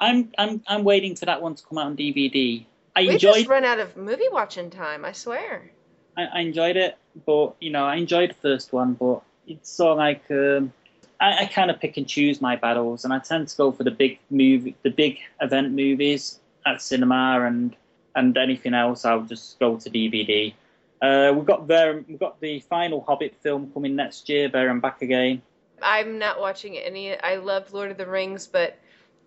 I'm I'm I'm waiting for that one to come out on DVD. I We enjoyed just run out of movie watching time. I swear. I, I enjoyed it, but you know I enjoyed the first one, but it's sort of like um, I, I kind of pick and choose my battles, and I tend to go for the big movie, the big event movies at cinema, and and anything else I'll just go to DVD. Uh, we've got there, we've got the final Hobbit film coming next year, There and Back Again. I'm not watching any. I love Lord of the Rings, but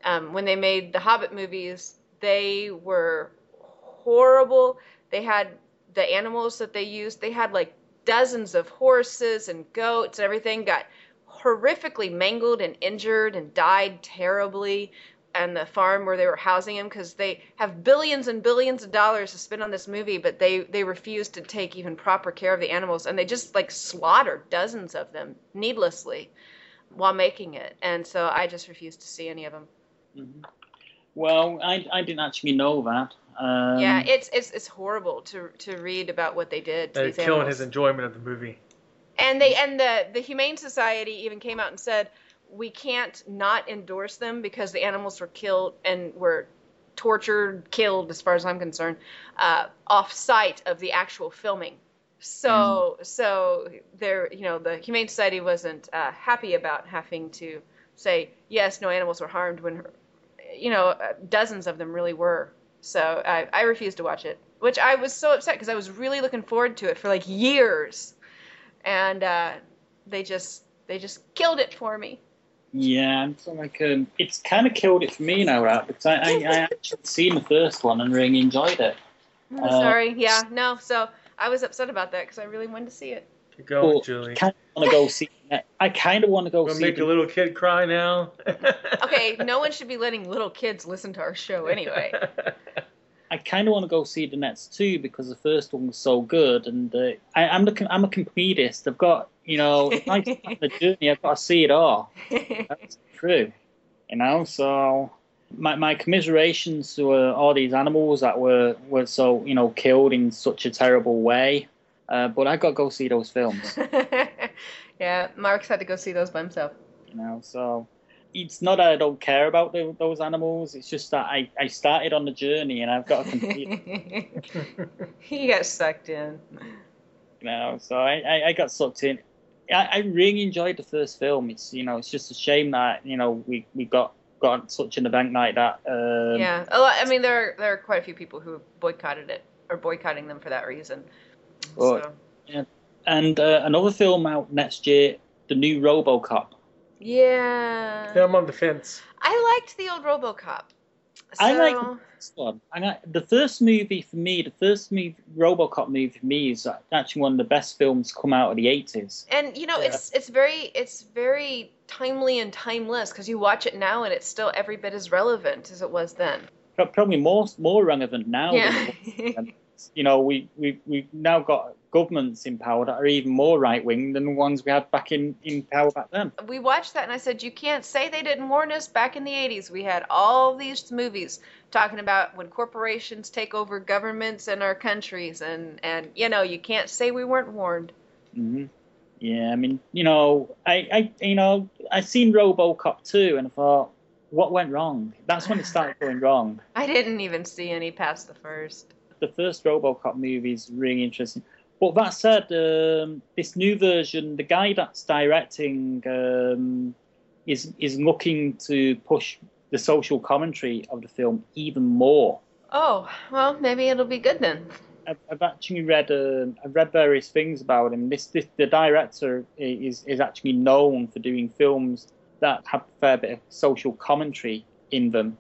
um, when they made the Hobbit movies, they were horrible. They had the animals that they used. They had like dozens of horses and goats and everything got horrifically mangled and injured and died terribly. And the farm where they were housing them, because they have billions and billions of dollars to spend on this movie, but they they refused to take even proper care of the animals, and they just like slaughtered dozens of them needlessly while making it. And so I just refused to see any of them. Mhm. Well, I, I didn't actually know that. Um, yeah, it's it's it's horrible to to read about what they did to They're these killing animals. his enjoyment of the movie. And they and the the Humane Society even came out and said we can't not endorse them because the animals were killed and were tortured, killed, as far as I'm concerned, uh, off site of the actual filming. So so there, you know, the Humane Society wasn't uh, happy about having to say yes, no animals were harmed when, you know, uh, dozens of them really were. So I, I refused to watch it, which I was so upset because I was really looking forward to it for like years, and uh, they just they just killed it for me. Yeah, it's like um, it's kind of killed it for me now, right? Because I, I, I actually seen the first one and really enjoyed it. I'm Uh, sorry, yeah, no. So I was upset about that because I really wanted to see it. Keep going, But Julie. kind of want to go see. I kind of want to go Gonna see. make the- a little kid cry now. Okay, no one should be letting little kids listen to our show anyway. I kind of want to go see the next two because the first one was so good, and uh, I, I'm the I'm a completist. I've got you know, if I the journey, I've got to see it all. That's true, you know. So my my commiserations to uh, all these animals that were were so you know killed in such a terrible way. Uh, but I got to go see those films, yeah, Mark's had to go see those by himself. you know. So it's not that I don't care about the, those animals. It's just that I, I started on the journey and I've got to complete. he got sucked in. you know, so I, I, I got sucked in. I, I really enjoyed the first film. It's you know, it's just a shame that you know we, we got got such an event like that. Um, yeah, a lot, I mean there are, there are quite a few people who boycotted it or boycotting them for that reason. Well, so. And uh, another film out next year, the new RoboCop. Yeah. yeah, I'm on the fence. I liked the old RoboCop. I like this one. And I, the first movie for me, the first movie, RoboCop movie for me is actually one of the best films come out of the eighties. And you know, Yeah. it's it's very it's very timely and timeless because you watch it now and it's still every bit as relevant as it was then. Probably more more relevant now. Than Yeah. you know, we we we've now got governments in power that are even more right wing than the ones we had back in in power back then. we watched that and I said, you can't say they didn't warn us. Back in the 80s, we had all these movies talking about when corporations take over governments in our countries, and and you know, you can't say we weren't warned. Mm-hmm. Yeah, I mean, you know, I, I, you know, I seen RoboCop 2 and I thought, what went wrong? That's when it started going wrong. I didn't even see any past the first. The first RoboCop movie is really interesting. But that said, um, this new version, the guy that's directing um, is is looking to push the social commentary of the film even more. Oh, well, maybe it'll be good then. I've, I've actually read um, I've read various things about him. This, this the director is is actually known for doing films that have a fair bit of social commentary in them.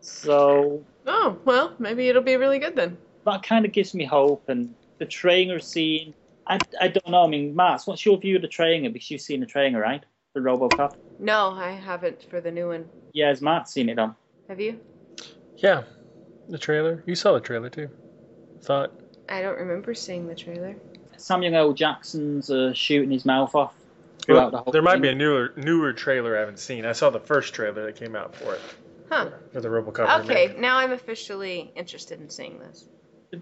So Oh, well, maybe it'll be really good then. That kind of gives me hope. And the trainer scene, I, I don't know. I mean, Mars, what's your view of the trainer? Because you've seen the trainer, right? The RoboCop. No, I haven't for the new one. Yeah, has Matt seen it on? Have you? Yeah, the trailer. You saw the trailer too. Thought. I don't remember seeing the trailer. Samuel L. Jackson's uh, shooting his mouth off throughout the whole. there might thing. be a newer newer trailer I haven't seen. I saw the first trailer that came out for it Huh. for the RoboCop. Okay, remake. now I'm officially interested in seeing this.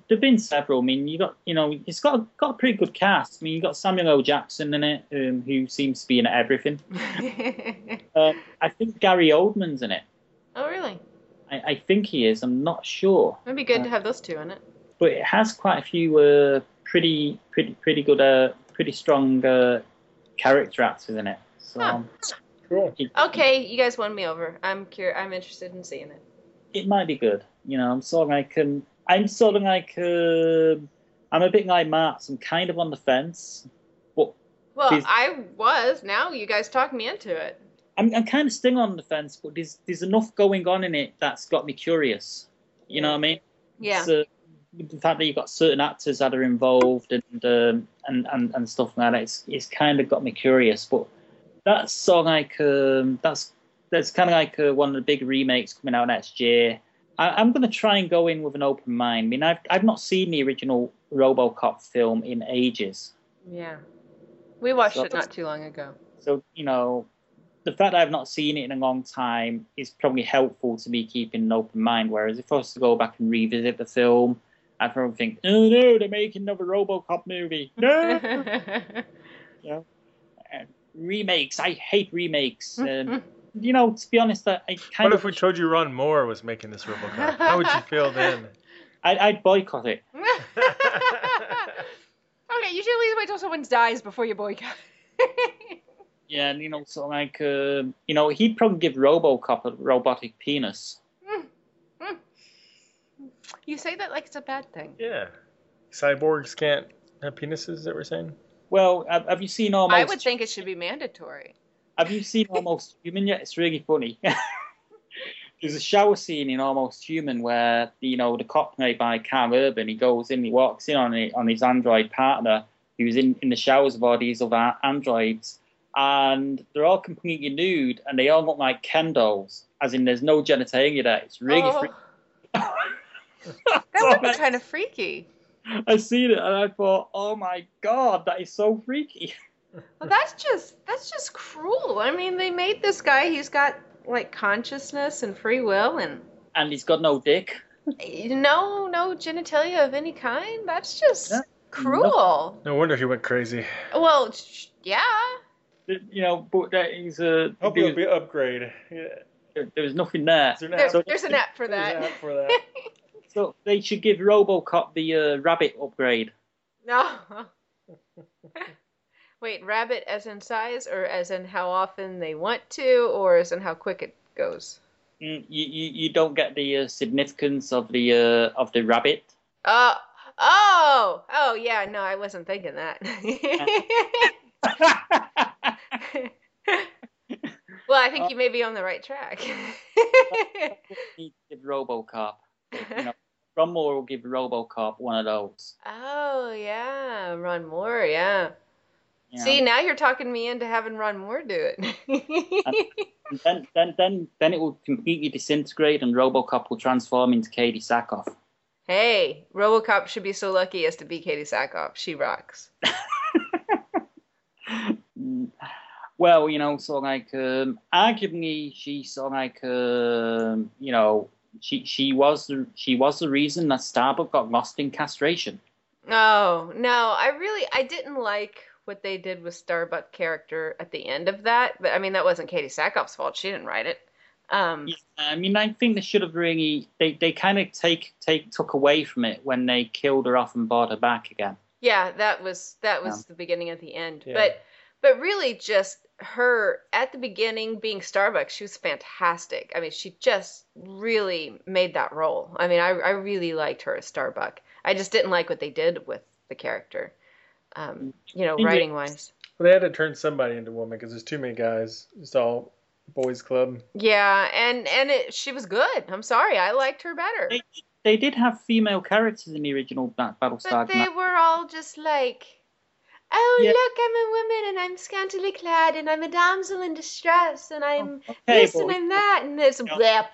There've been several. I mean, you got you know, it's got a, got a pretty good cast. I mean, you got Samuel L. Jackson in it, um, who seems to be in everything. Um, I think Gary Oldman's in it. oh, really? I, I think he is. I'm not sure, It'd be good to have those two in it. but it has quite a few uh, pretty pretty pretty good, uh, pretty strong uh, character actors in it. So Huh. um, Cool. it, Okay, you guys won me over. I'm cur- I'm interested in seeing it. it might be good. You know, I'm sorry I like um, I'm sort of like uh, I'm a bit like Marks. I'm kind of on the fence, but Well, Please. I was. Now you guys talk me into it. I'm, I'm kind of still on the fence. But there's there's enough going on in it that's got me curious. You know what I mean? Yeah. So, the fact that you've got certain actors that are involved and um, and, and and stuff like that, it's it's kind of got me curious. But that's sort of like um, that's that's kind of like uh, one of the big remakes coming out next year. I, I'm going to try and go in with an open mind. I mean, I've I've not seen the original RoboCop film in ages, Yeah. We watched So- it not too long ago. so you know. The fact that I've not seen it in a long time is probably helpful to me keeping an open mind. Whereas if I was to go back and revisit the film, I'd probably think, oh no, they're making another RoboCop movie. No, And remakes. I hate remakes. Um, you know, to be honest, I, I kind What of if we told you Ron Moore was making this RoboCop? How would you feel then? I, I'd boycott it. okay, you should at least wait till someone dies before you boycott. Yeah, and you know, so like, um you know, he'd probably give RoboCop a robotic penis. you say that like it's a bad thing. yeah. Cyborgs can't have penises, that we're saying? Well, have, have you seen almost? I would think it should be mandatory. Have you seen Almost Human yet? It's really funny. There's a shower scene in Almost Human where you know the cop played by Karl Urban. He goes in, he walks in on it, on his android partner who's in, in the showers of all these other androids, and they're all completely nude and they all look like Ken dolls, as in there's no genitalia there. It's really oh, freaky. that would be kind of freaky. I seen it and I thought, oh my god, that is so freaky. Well, that's just that's just cruel. I mean, they made this guy. He's got like consciousness and free will, and And he's got no dick. no no genitalia of any kind. That's just Yeah. cruel. No wonder he went crazy. Well, sh- yeah. You know, but that is a. Hope it'll be upgrade. Yeah. was, there was nothing there. Is there an There, app? So- there's an app for There's an that. app for that. So they should give RoboCop the uh, rabbit upgrade. No. Wait, rabbit as in size, or as in how often they want to, or as in how quick it goes? Mm, You, you, you don't get the uh, significance of the uh, of the rabbit. Uh, oh, oh yeah. No, I wasn't thinking that. well, I think you may be on the right track. Give RoboCop. You know, Ron Moore will give RoboCop one of those. oh yeah, Ron Moore. Yeah. You know. See, now you're talking me into having Ron Moore do it. Then, then, then, then it will completely disintegrate, and RoboCop will transform into Katee Sackhoff. hey, RoboCop should be so lucky as to be Katee Sackhoff. She rocks. Well, you know, sort of like, um, arguably, she sort of like, um, you know, she she was the she was the reason that Starbuck got lost in castration. Oh, no, I really I didn't like what they did with Starbuck character at the end of that, but I mean that wasn't Katee Sackhoff's fault. She didn't write it. Um Yeah, I mean, I think they should have really they, they kind of take take took away from it when they killed her off and brought her back again. yeah, that was that was Yeah. the beginning of the end. Yeah. But but really just her at the beginning being Starbuck, she was fantastic. I mean, she just really made that role. I mean, I I really liked her as Starbuck. I just didn't like what they did with the character. Um, you know, writing wise. Well, they had to turn somebody into a woman because there's too many guys. It's all boys club. Yeah, and and it, she was good. I'm sorry, I liked her better. They, they did have female characters in the original Battlestar. But they were all just like, oh Yeah. look, I'm a woman and I'm scantily clad and I'm a damsel in distress and I'm okay, this but and I'm that and it's Yeah. blah,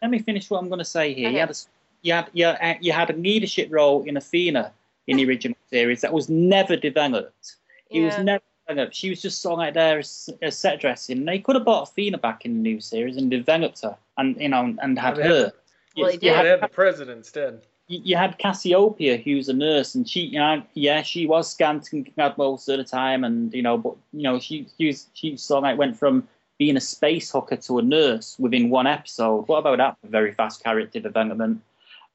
let me finish what I'm going to say here. Okay. You had a you had you had, you had a leadership role in Athena in the original series that was never developed. It was never developed. She was just sort of like there as, as set dressing. They could have brought Athena back in the new series and developed her, and you know, and had Well, they her. had- Well, Yes, he Yeah, did. they had the president instead. you, you had Cassiopeia, who's a nurse, and she, you know, yeah, she was scanting out most of the time, and you know, but you know, she she was, she sort of like went from being a space hooker to a nurse within one episode. What about that? Very fast character development.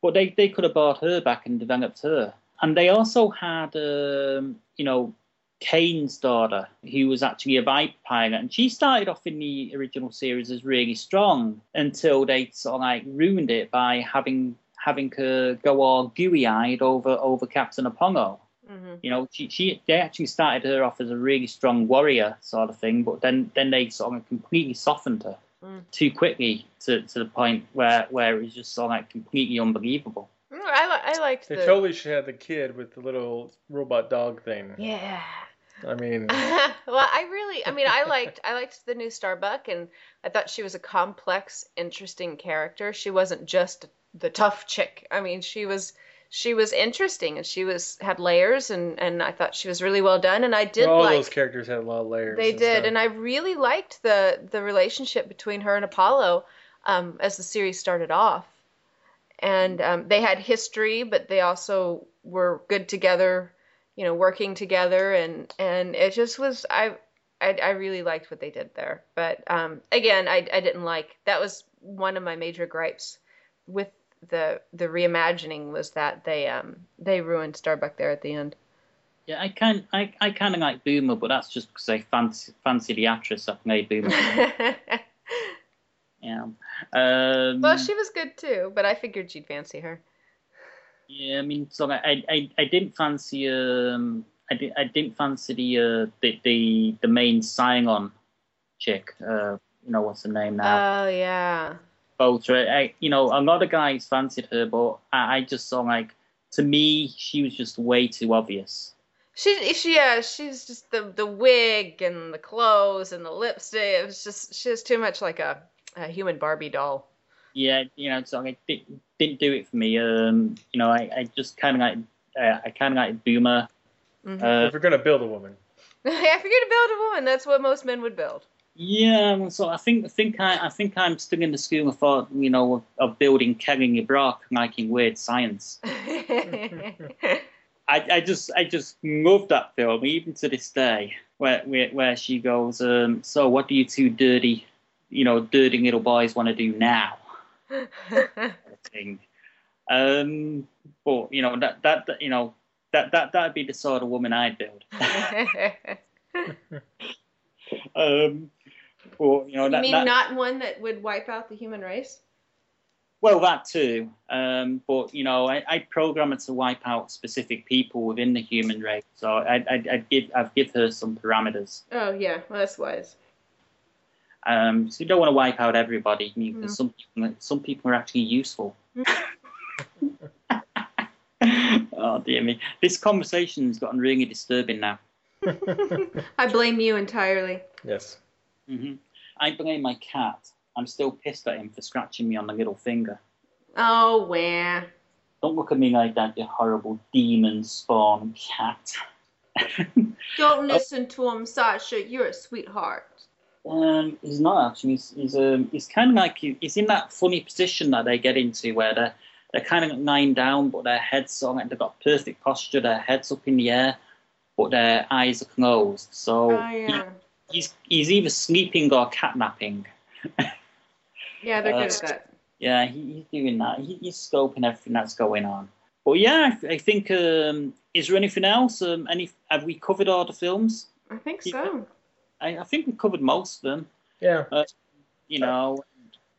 But they they could have brought her back and developed her, and they also had, um, you know. Cain's daughter, who was actually a Viper pilot, and she started off in the original series as really strong until they sort of like ruined it by having having her go all gooey-eyed over over Captain Apollo. hmm You know, she, she they actually started her off as a really strong warrior sort of thing, but then then they sort of completely softened her Mm. too quickly to, to the point where where it was just sort of like completely unbelievable. Mm, I, li- I liked They the. totally should have the kid with the little robot dog thing. Yeah. I mean, well, I really, I mean, I liked, I liked the new Starbuck, and I thought she was a complex, interesting character. She wasn't just the tough chick. I mean, she was, she was interesting, and she was had layers, and and I thought she was really well done, and I did all like. those characters had a lot of layers. They did, and I really liked the the relationship between her and Apollo um, as the series started off. And um, they had history, but they also were good together, you know, working together, and and it just was I I, I really liked what they did there. But um, again, I I didn't like that was one of my major gripes with the the reimagining was that they um they ruined Starbuck there at the end. Yeah, I kind I, I kind of like Boomer, but that's just because I fancy fancy the actress that played Boomer. yeah. Um, Well, she was good too, but I figured you'd fancy her. Yeah, I mean, so I, I, I didn't fancy um, I, did, I didn't fancy the uh, the, the the main Cylon chick. Uh, you know what's her name now? Oh yeah. Bolter. I, you know, a lot of guys fancied her, but I, I just saw like to me she was just way too obvious. She, she, yeah, she's just the the wig and the clothes and the lipstick. It was just she was too much like a, a human Barbie doll. Yeah, you know, so I didn't, didn't do it for me. Um, you know, I, I just kind of like uh, I kind of like Boomer. Mhm. Uh, if you're gonna build a woman, if you're gonna build a woman. That's what most men would build. Yeah, so I think I think I, I think I'm still in the school of thought, you know, of, of building Kelly Brock liking weird science. I, I just I just love that film even to this day, where where, where she goes, um, so what do you two dirty, you know, dirty little boys want to do now? Um, but you know that, that you know that that that'd be the sort of woman I'd build. Um, but you know you that, mean that not one that would wipe out the human race? Well, that too. Um, but you know, I, I program her to wipe out specific people within the human race. So I, I, I'd give I've give her some parameters. Oh yeah, well, that's wise. Um, so you don't want to wipe out everybody because No. some people some people are actually useful. oh dear me, this conversation's gotten really disturbing now. I blame you entirely. yes. hmm I blame my cat. I'm still pissed at him for scratching me on the little finger. Oh, where? Don't look at me like that, you horrible demon spawn cat. Don't listen to him, Sasha. You're a sweetheart. Um, he's not actually. He's he's, um, he's kind of like he's in that funny position that they get into where they're they're kind of lying down, but their heads of like they've got perfect posture. Their heads up in the air, but their eyes are closed. So Oh yeah. he, he's he's either sleeping or catnapping. Yeah, they're Uh, good at that. Yeah, he, he's doing that. He, he's scoping everything that's going on. But yeah, I, I think. Um, is there anything else? Um, any have we covered all the films? I think so. I, I think we covered most of them. Yeah. You know,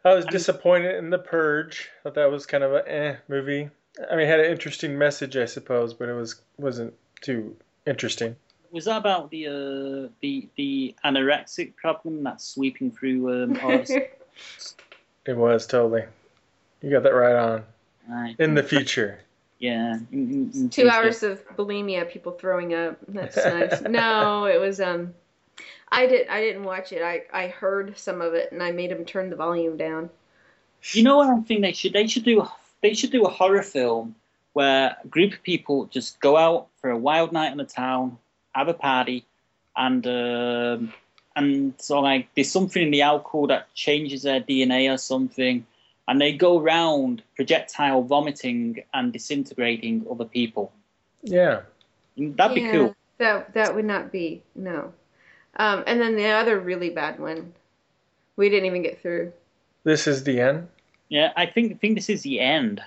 I was disappointed in The Purge. Thought that was kind of a eh movie. I mean, it had an interesting message, I suppose, but it was wasn't too interesting. was that about the uh, the the anorexic problem that's sweeping through um, all It was totally. You got that right on. Right. In the future. Yeah. in- in- in Two case hours of bulimia, people throwing up. That's nice. no, it was um. I did. I didn't watch it. I I heard some of it, and I made him turn the volume down. You know what I think they should they should do they should do a horror film where a group of people just go out for a wild night in the town, have a party, and um, and so like there's something in the alcohol that changes their DNA or something, and they go around projectile vomiting and disintegrating other people. Yeah. That'd be cool. That that would not be no. Um, and then the other really bad one, we didn't even get through. This is the end. Yeah, I think think this is the end.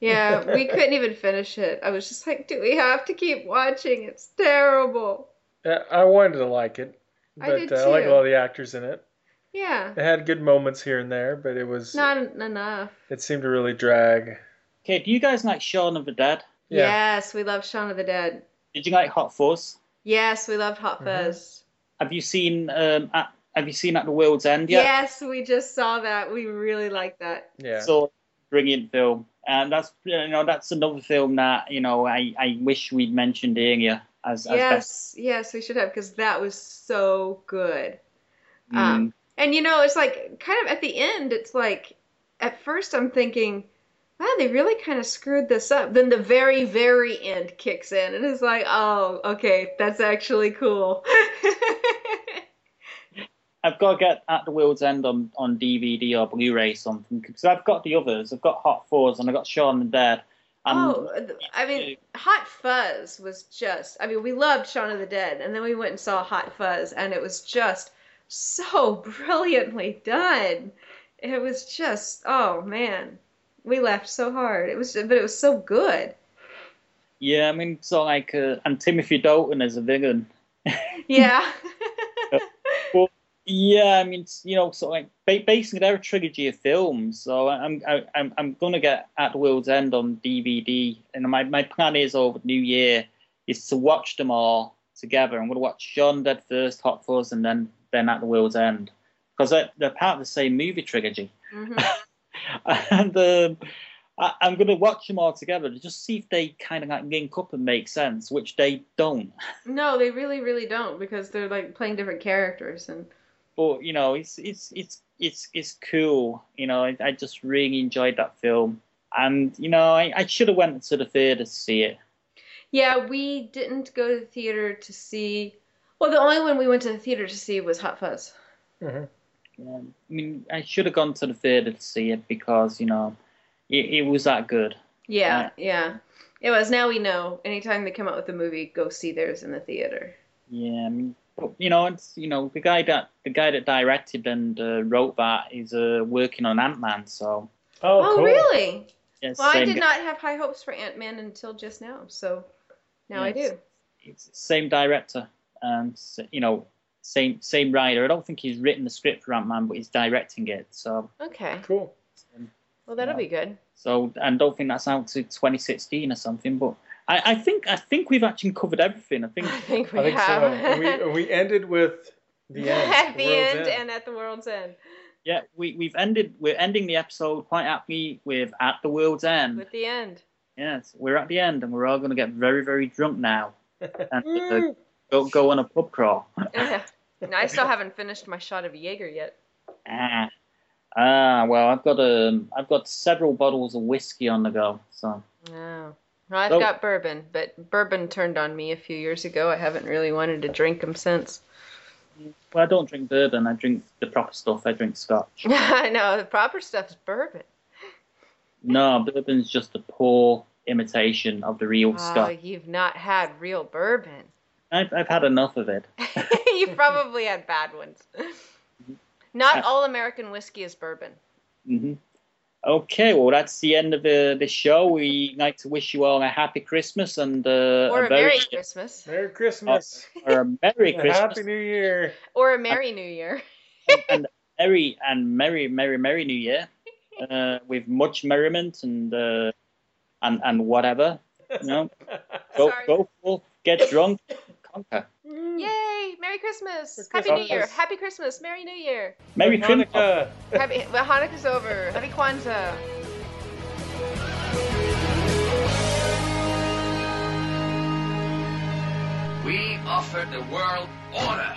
Yeah, we couldn't even finish it. I was just like, do we have to keep watching? It's terrible. Uh, I wanted to like it, I but did uh, I like a too. lot of the actors in it. Yeah, It had good moments here and there, but it was not enough. it seemed to really drag. Okay, do you guys like Shaun of the Dead? Yeah. Yes, we love Shaun of the Dead. Did you like Hot Fuzz? Yes, we loved Hot Mhm. Fuzz. Have you seen um at, Have you seen At the World's End yet? Yes, we just saw that. We really like that. Yeah. So brilliant film, and that's you know that's another film that you know I, I wish we'd mentioned earlier as as best. yes, yes, we should have because that was so good. Mm, Um, And you know, it's like kind of at the end, it's like at first I'm thinking, wow, they really kind of screwed this up. Then the very, very end kicks in, and it's like, oh, okay, that's actually cool. I've got to get At the World's End on, on DVD or Blu-ray something because I've got the others. I've got Hot Fuzz and I've got Shaun of the Dead. And oh, I mean, Hot Fuzz was just, I mean, we loved Shaun of the Dead, and then we went and saw Hot Fuzz, and it was just so brilliantly done. It was just, oh man, we laughed so hard. It was, but it was so good. yeah, I mean, so like, uh, and Timothy Dalton as a villain. Yeah. Yeah, I mean, you know, so like, basically, they're a trilogy of films. So I'm I, I'm I'm gonna get At the World's End on DVD, and my my plan is over New Year is to watch them all together. I'm gonna watch the Dead first, Hot Fuzz, and then then At the World's End because they're, they're part of the same movie trilogy. Mhm. and um, I, I'm gonna watch them all together to just see if they kind of like link up and make sense, which they don't. No, they really, really don't because they're like playing different characters and but you know, it's it's it's it's it's cool. You know, I, I just really enjoyed that film, and you know, I, I should have went to the theater to see it. yeah, we didn't go to the theater to see. Well, the only one we went to the theater to see was Hot Fuzz. Mhm. Um, I mean, I should have gone to the theater to see it because you know, it, it was that good. Yeah, yeah, it was. Now we know. Anytime they come out with a movie, go see theirs in the theater. Yeah, I mean, but you know, it's you know, the guy that the guy that directed and uh, wrote that is uh, working on Ant Man, so Oh, Oh, cool. really? Yes, Well, I did guy- not have high hopes for Ant Man until just now, so now I do. it's same director and s- you know same same writer. I don't think he's written the script for Ant Man, but he's directing it. So Okay. Cool. Well, that'll Yeah. be good. so and don't think that's out to 2016 or something. But I, I think I think we've actually covered everything. I think I think we I think have. so. We we ended with the end. At the world's end and at the world's end. yeah we we've ended we're ending the episode quite happy with at the world's end. With the end. Yes, we're at the end and we're all going to get very very drunk now and uh, go go on a pub crawl. And I still haven't finished my shot of Jaeger yet. ah. Ah, well, I've got um, I've got several bottles of whiskey on the go, so No. Well, I've So- got bourbon, but bourbon turned on me a few years ago. I haven't really wanted to drink them since. Well, I don't drink bourbon. I drink the proper stuff. I drink scotch. I know the proper stuff is bourbon. No, bourbon's just a poor imitation of the real Oh, scotch. you've not had real bourbon. I've, I've had enough of it. you probably had bad ones. Not all American whiskey is bourbon. hmm Okay, well, that's the end of the, the show. We like to wish you all a happy Christmas and uh, Or a very Merry Christmas. Merry Christmas. or a Merry And Christmas Happy New Year. Or a Merry New Year. and merry and merry, merry, merry New Year uh, with much merriment and uh, and and whatever. You know, go Sorry. go forth, get drunk, conquer. Mm. Yay! Merry Christmas! Merry Happy New Year! Happy Christmas! Merry New Year! Merry Christmas. Hanukkah. Happy well, Hanukkah's over. Happy Kwanzaa. We offer the world order.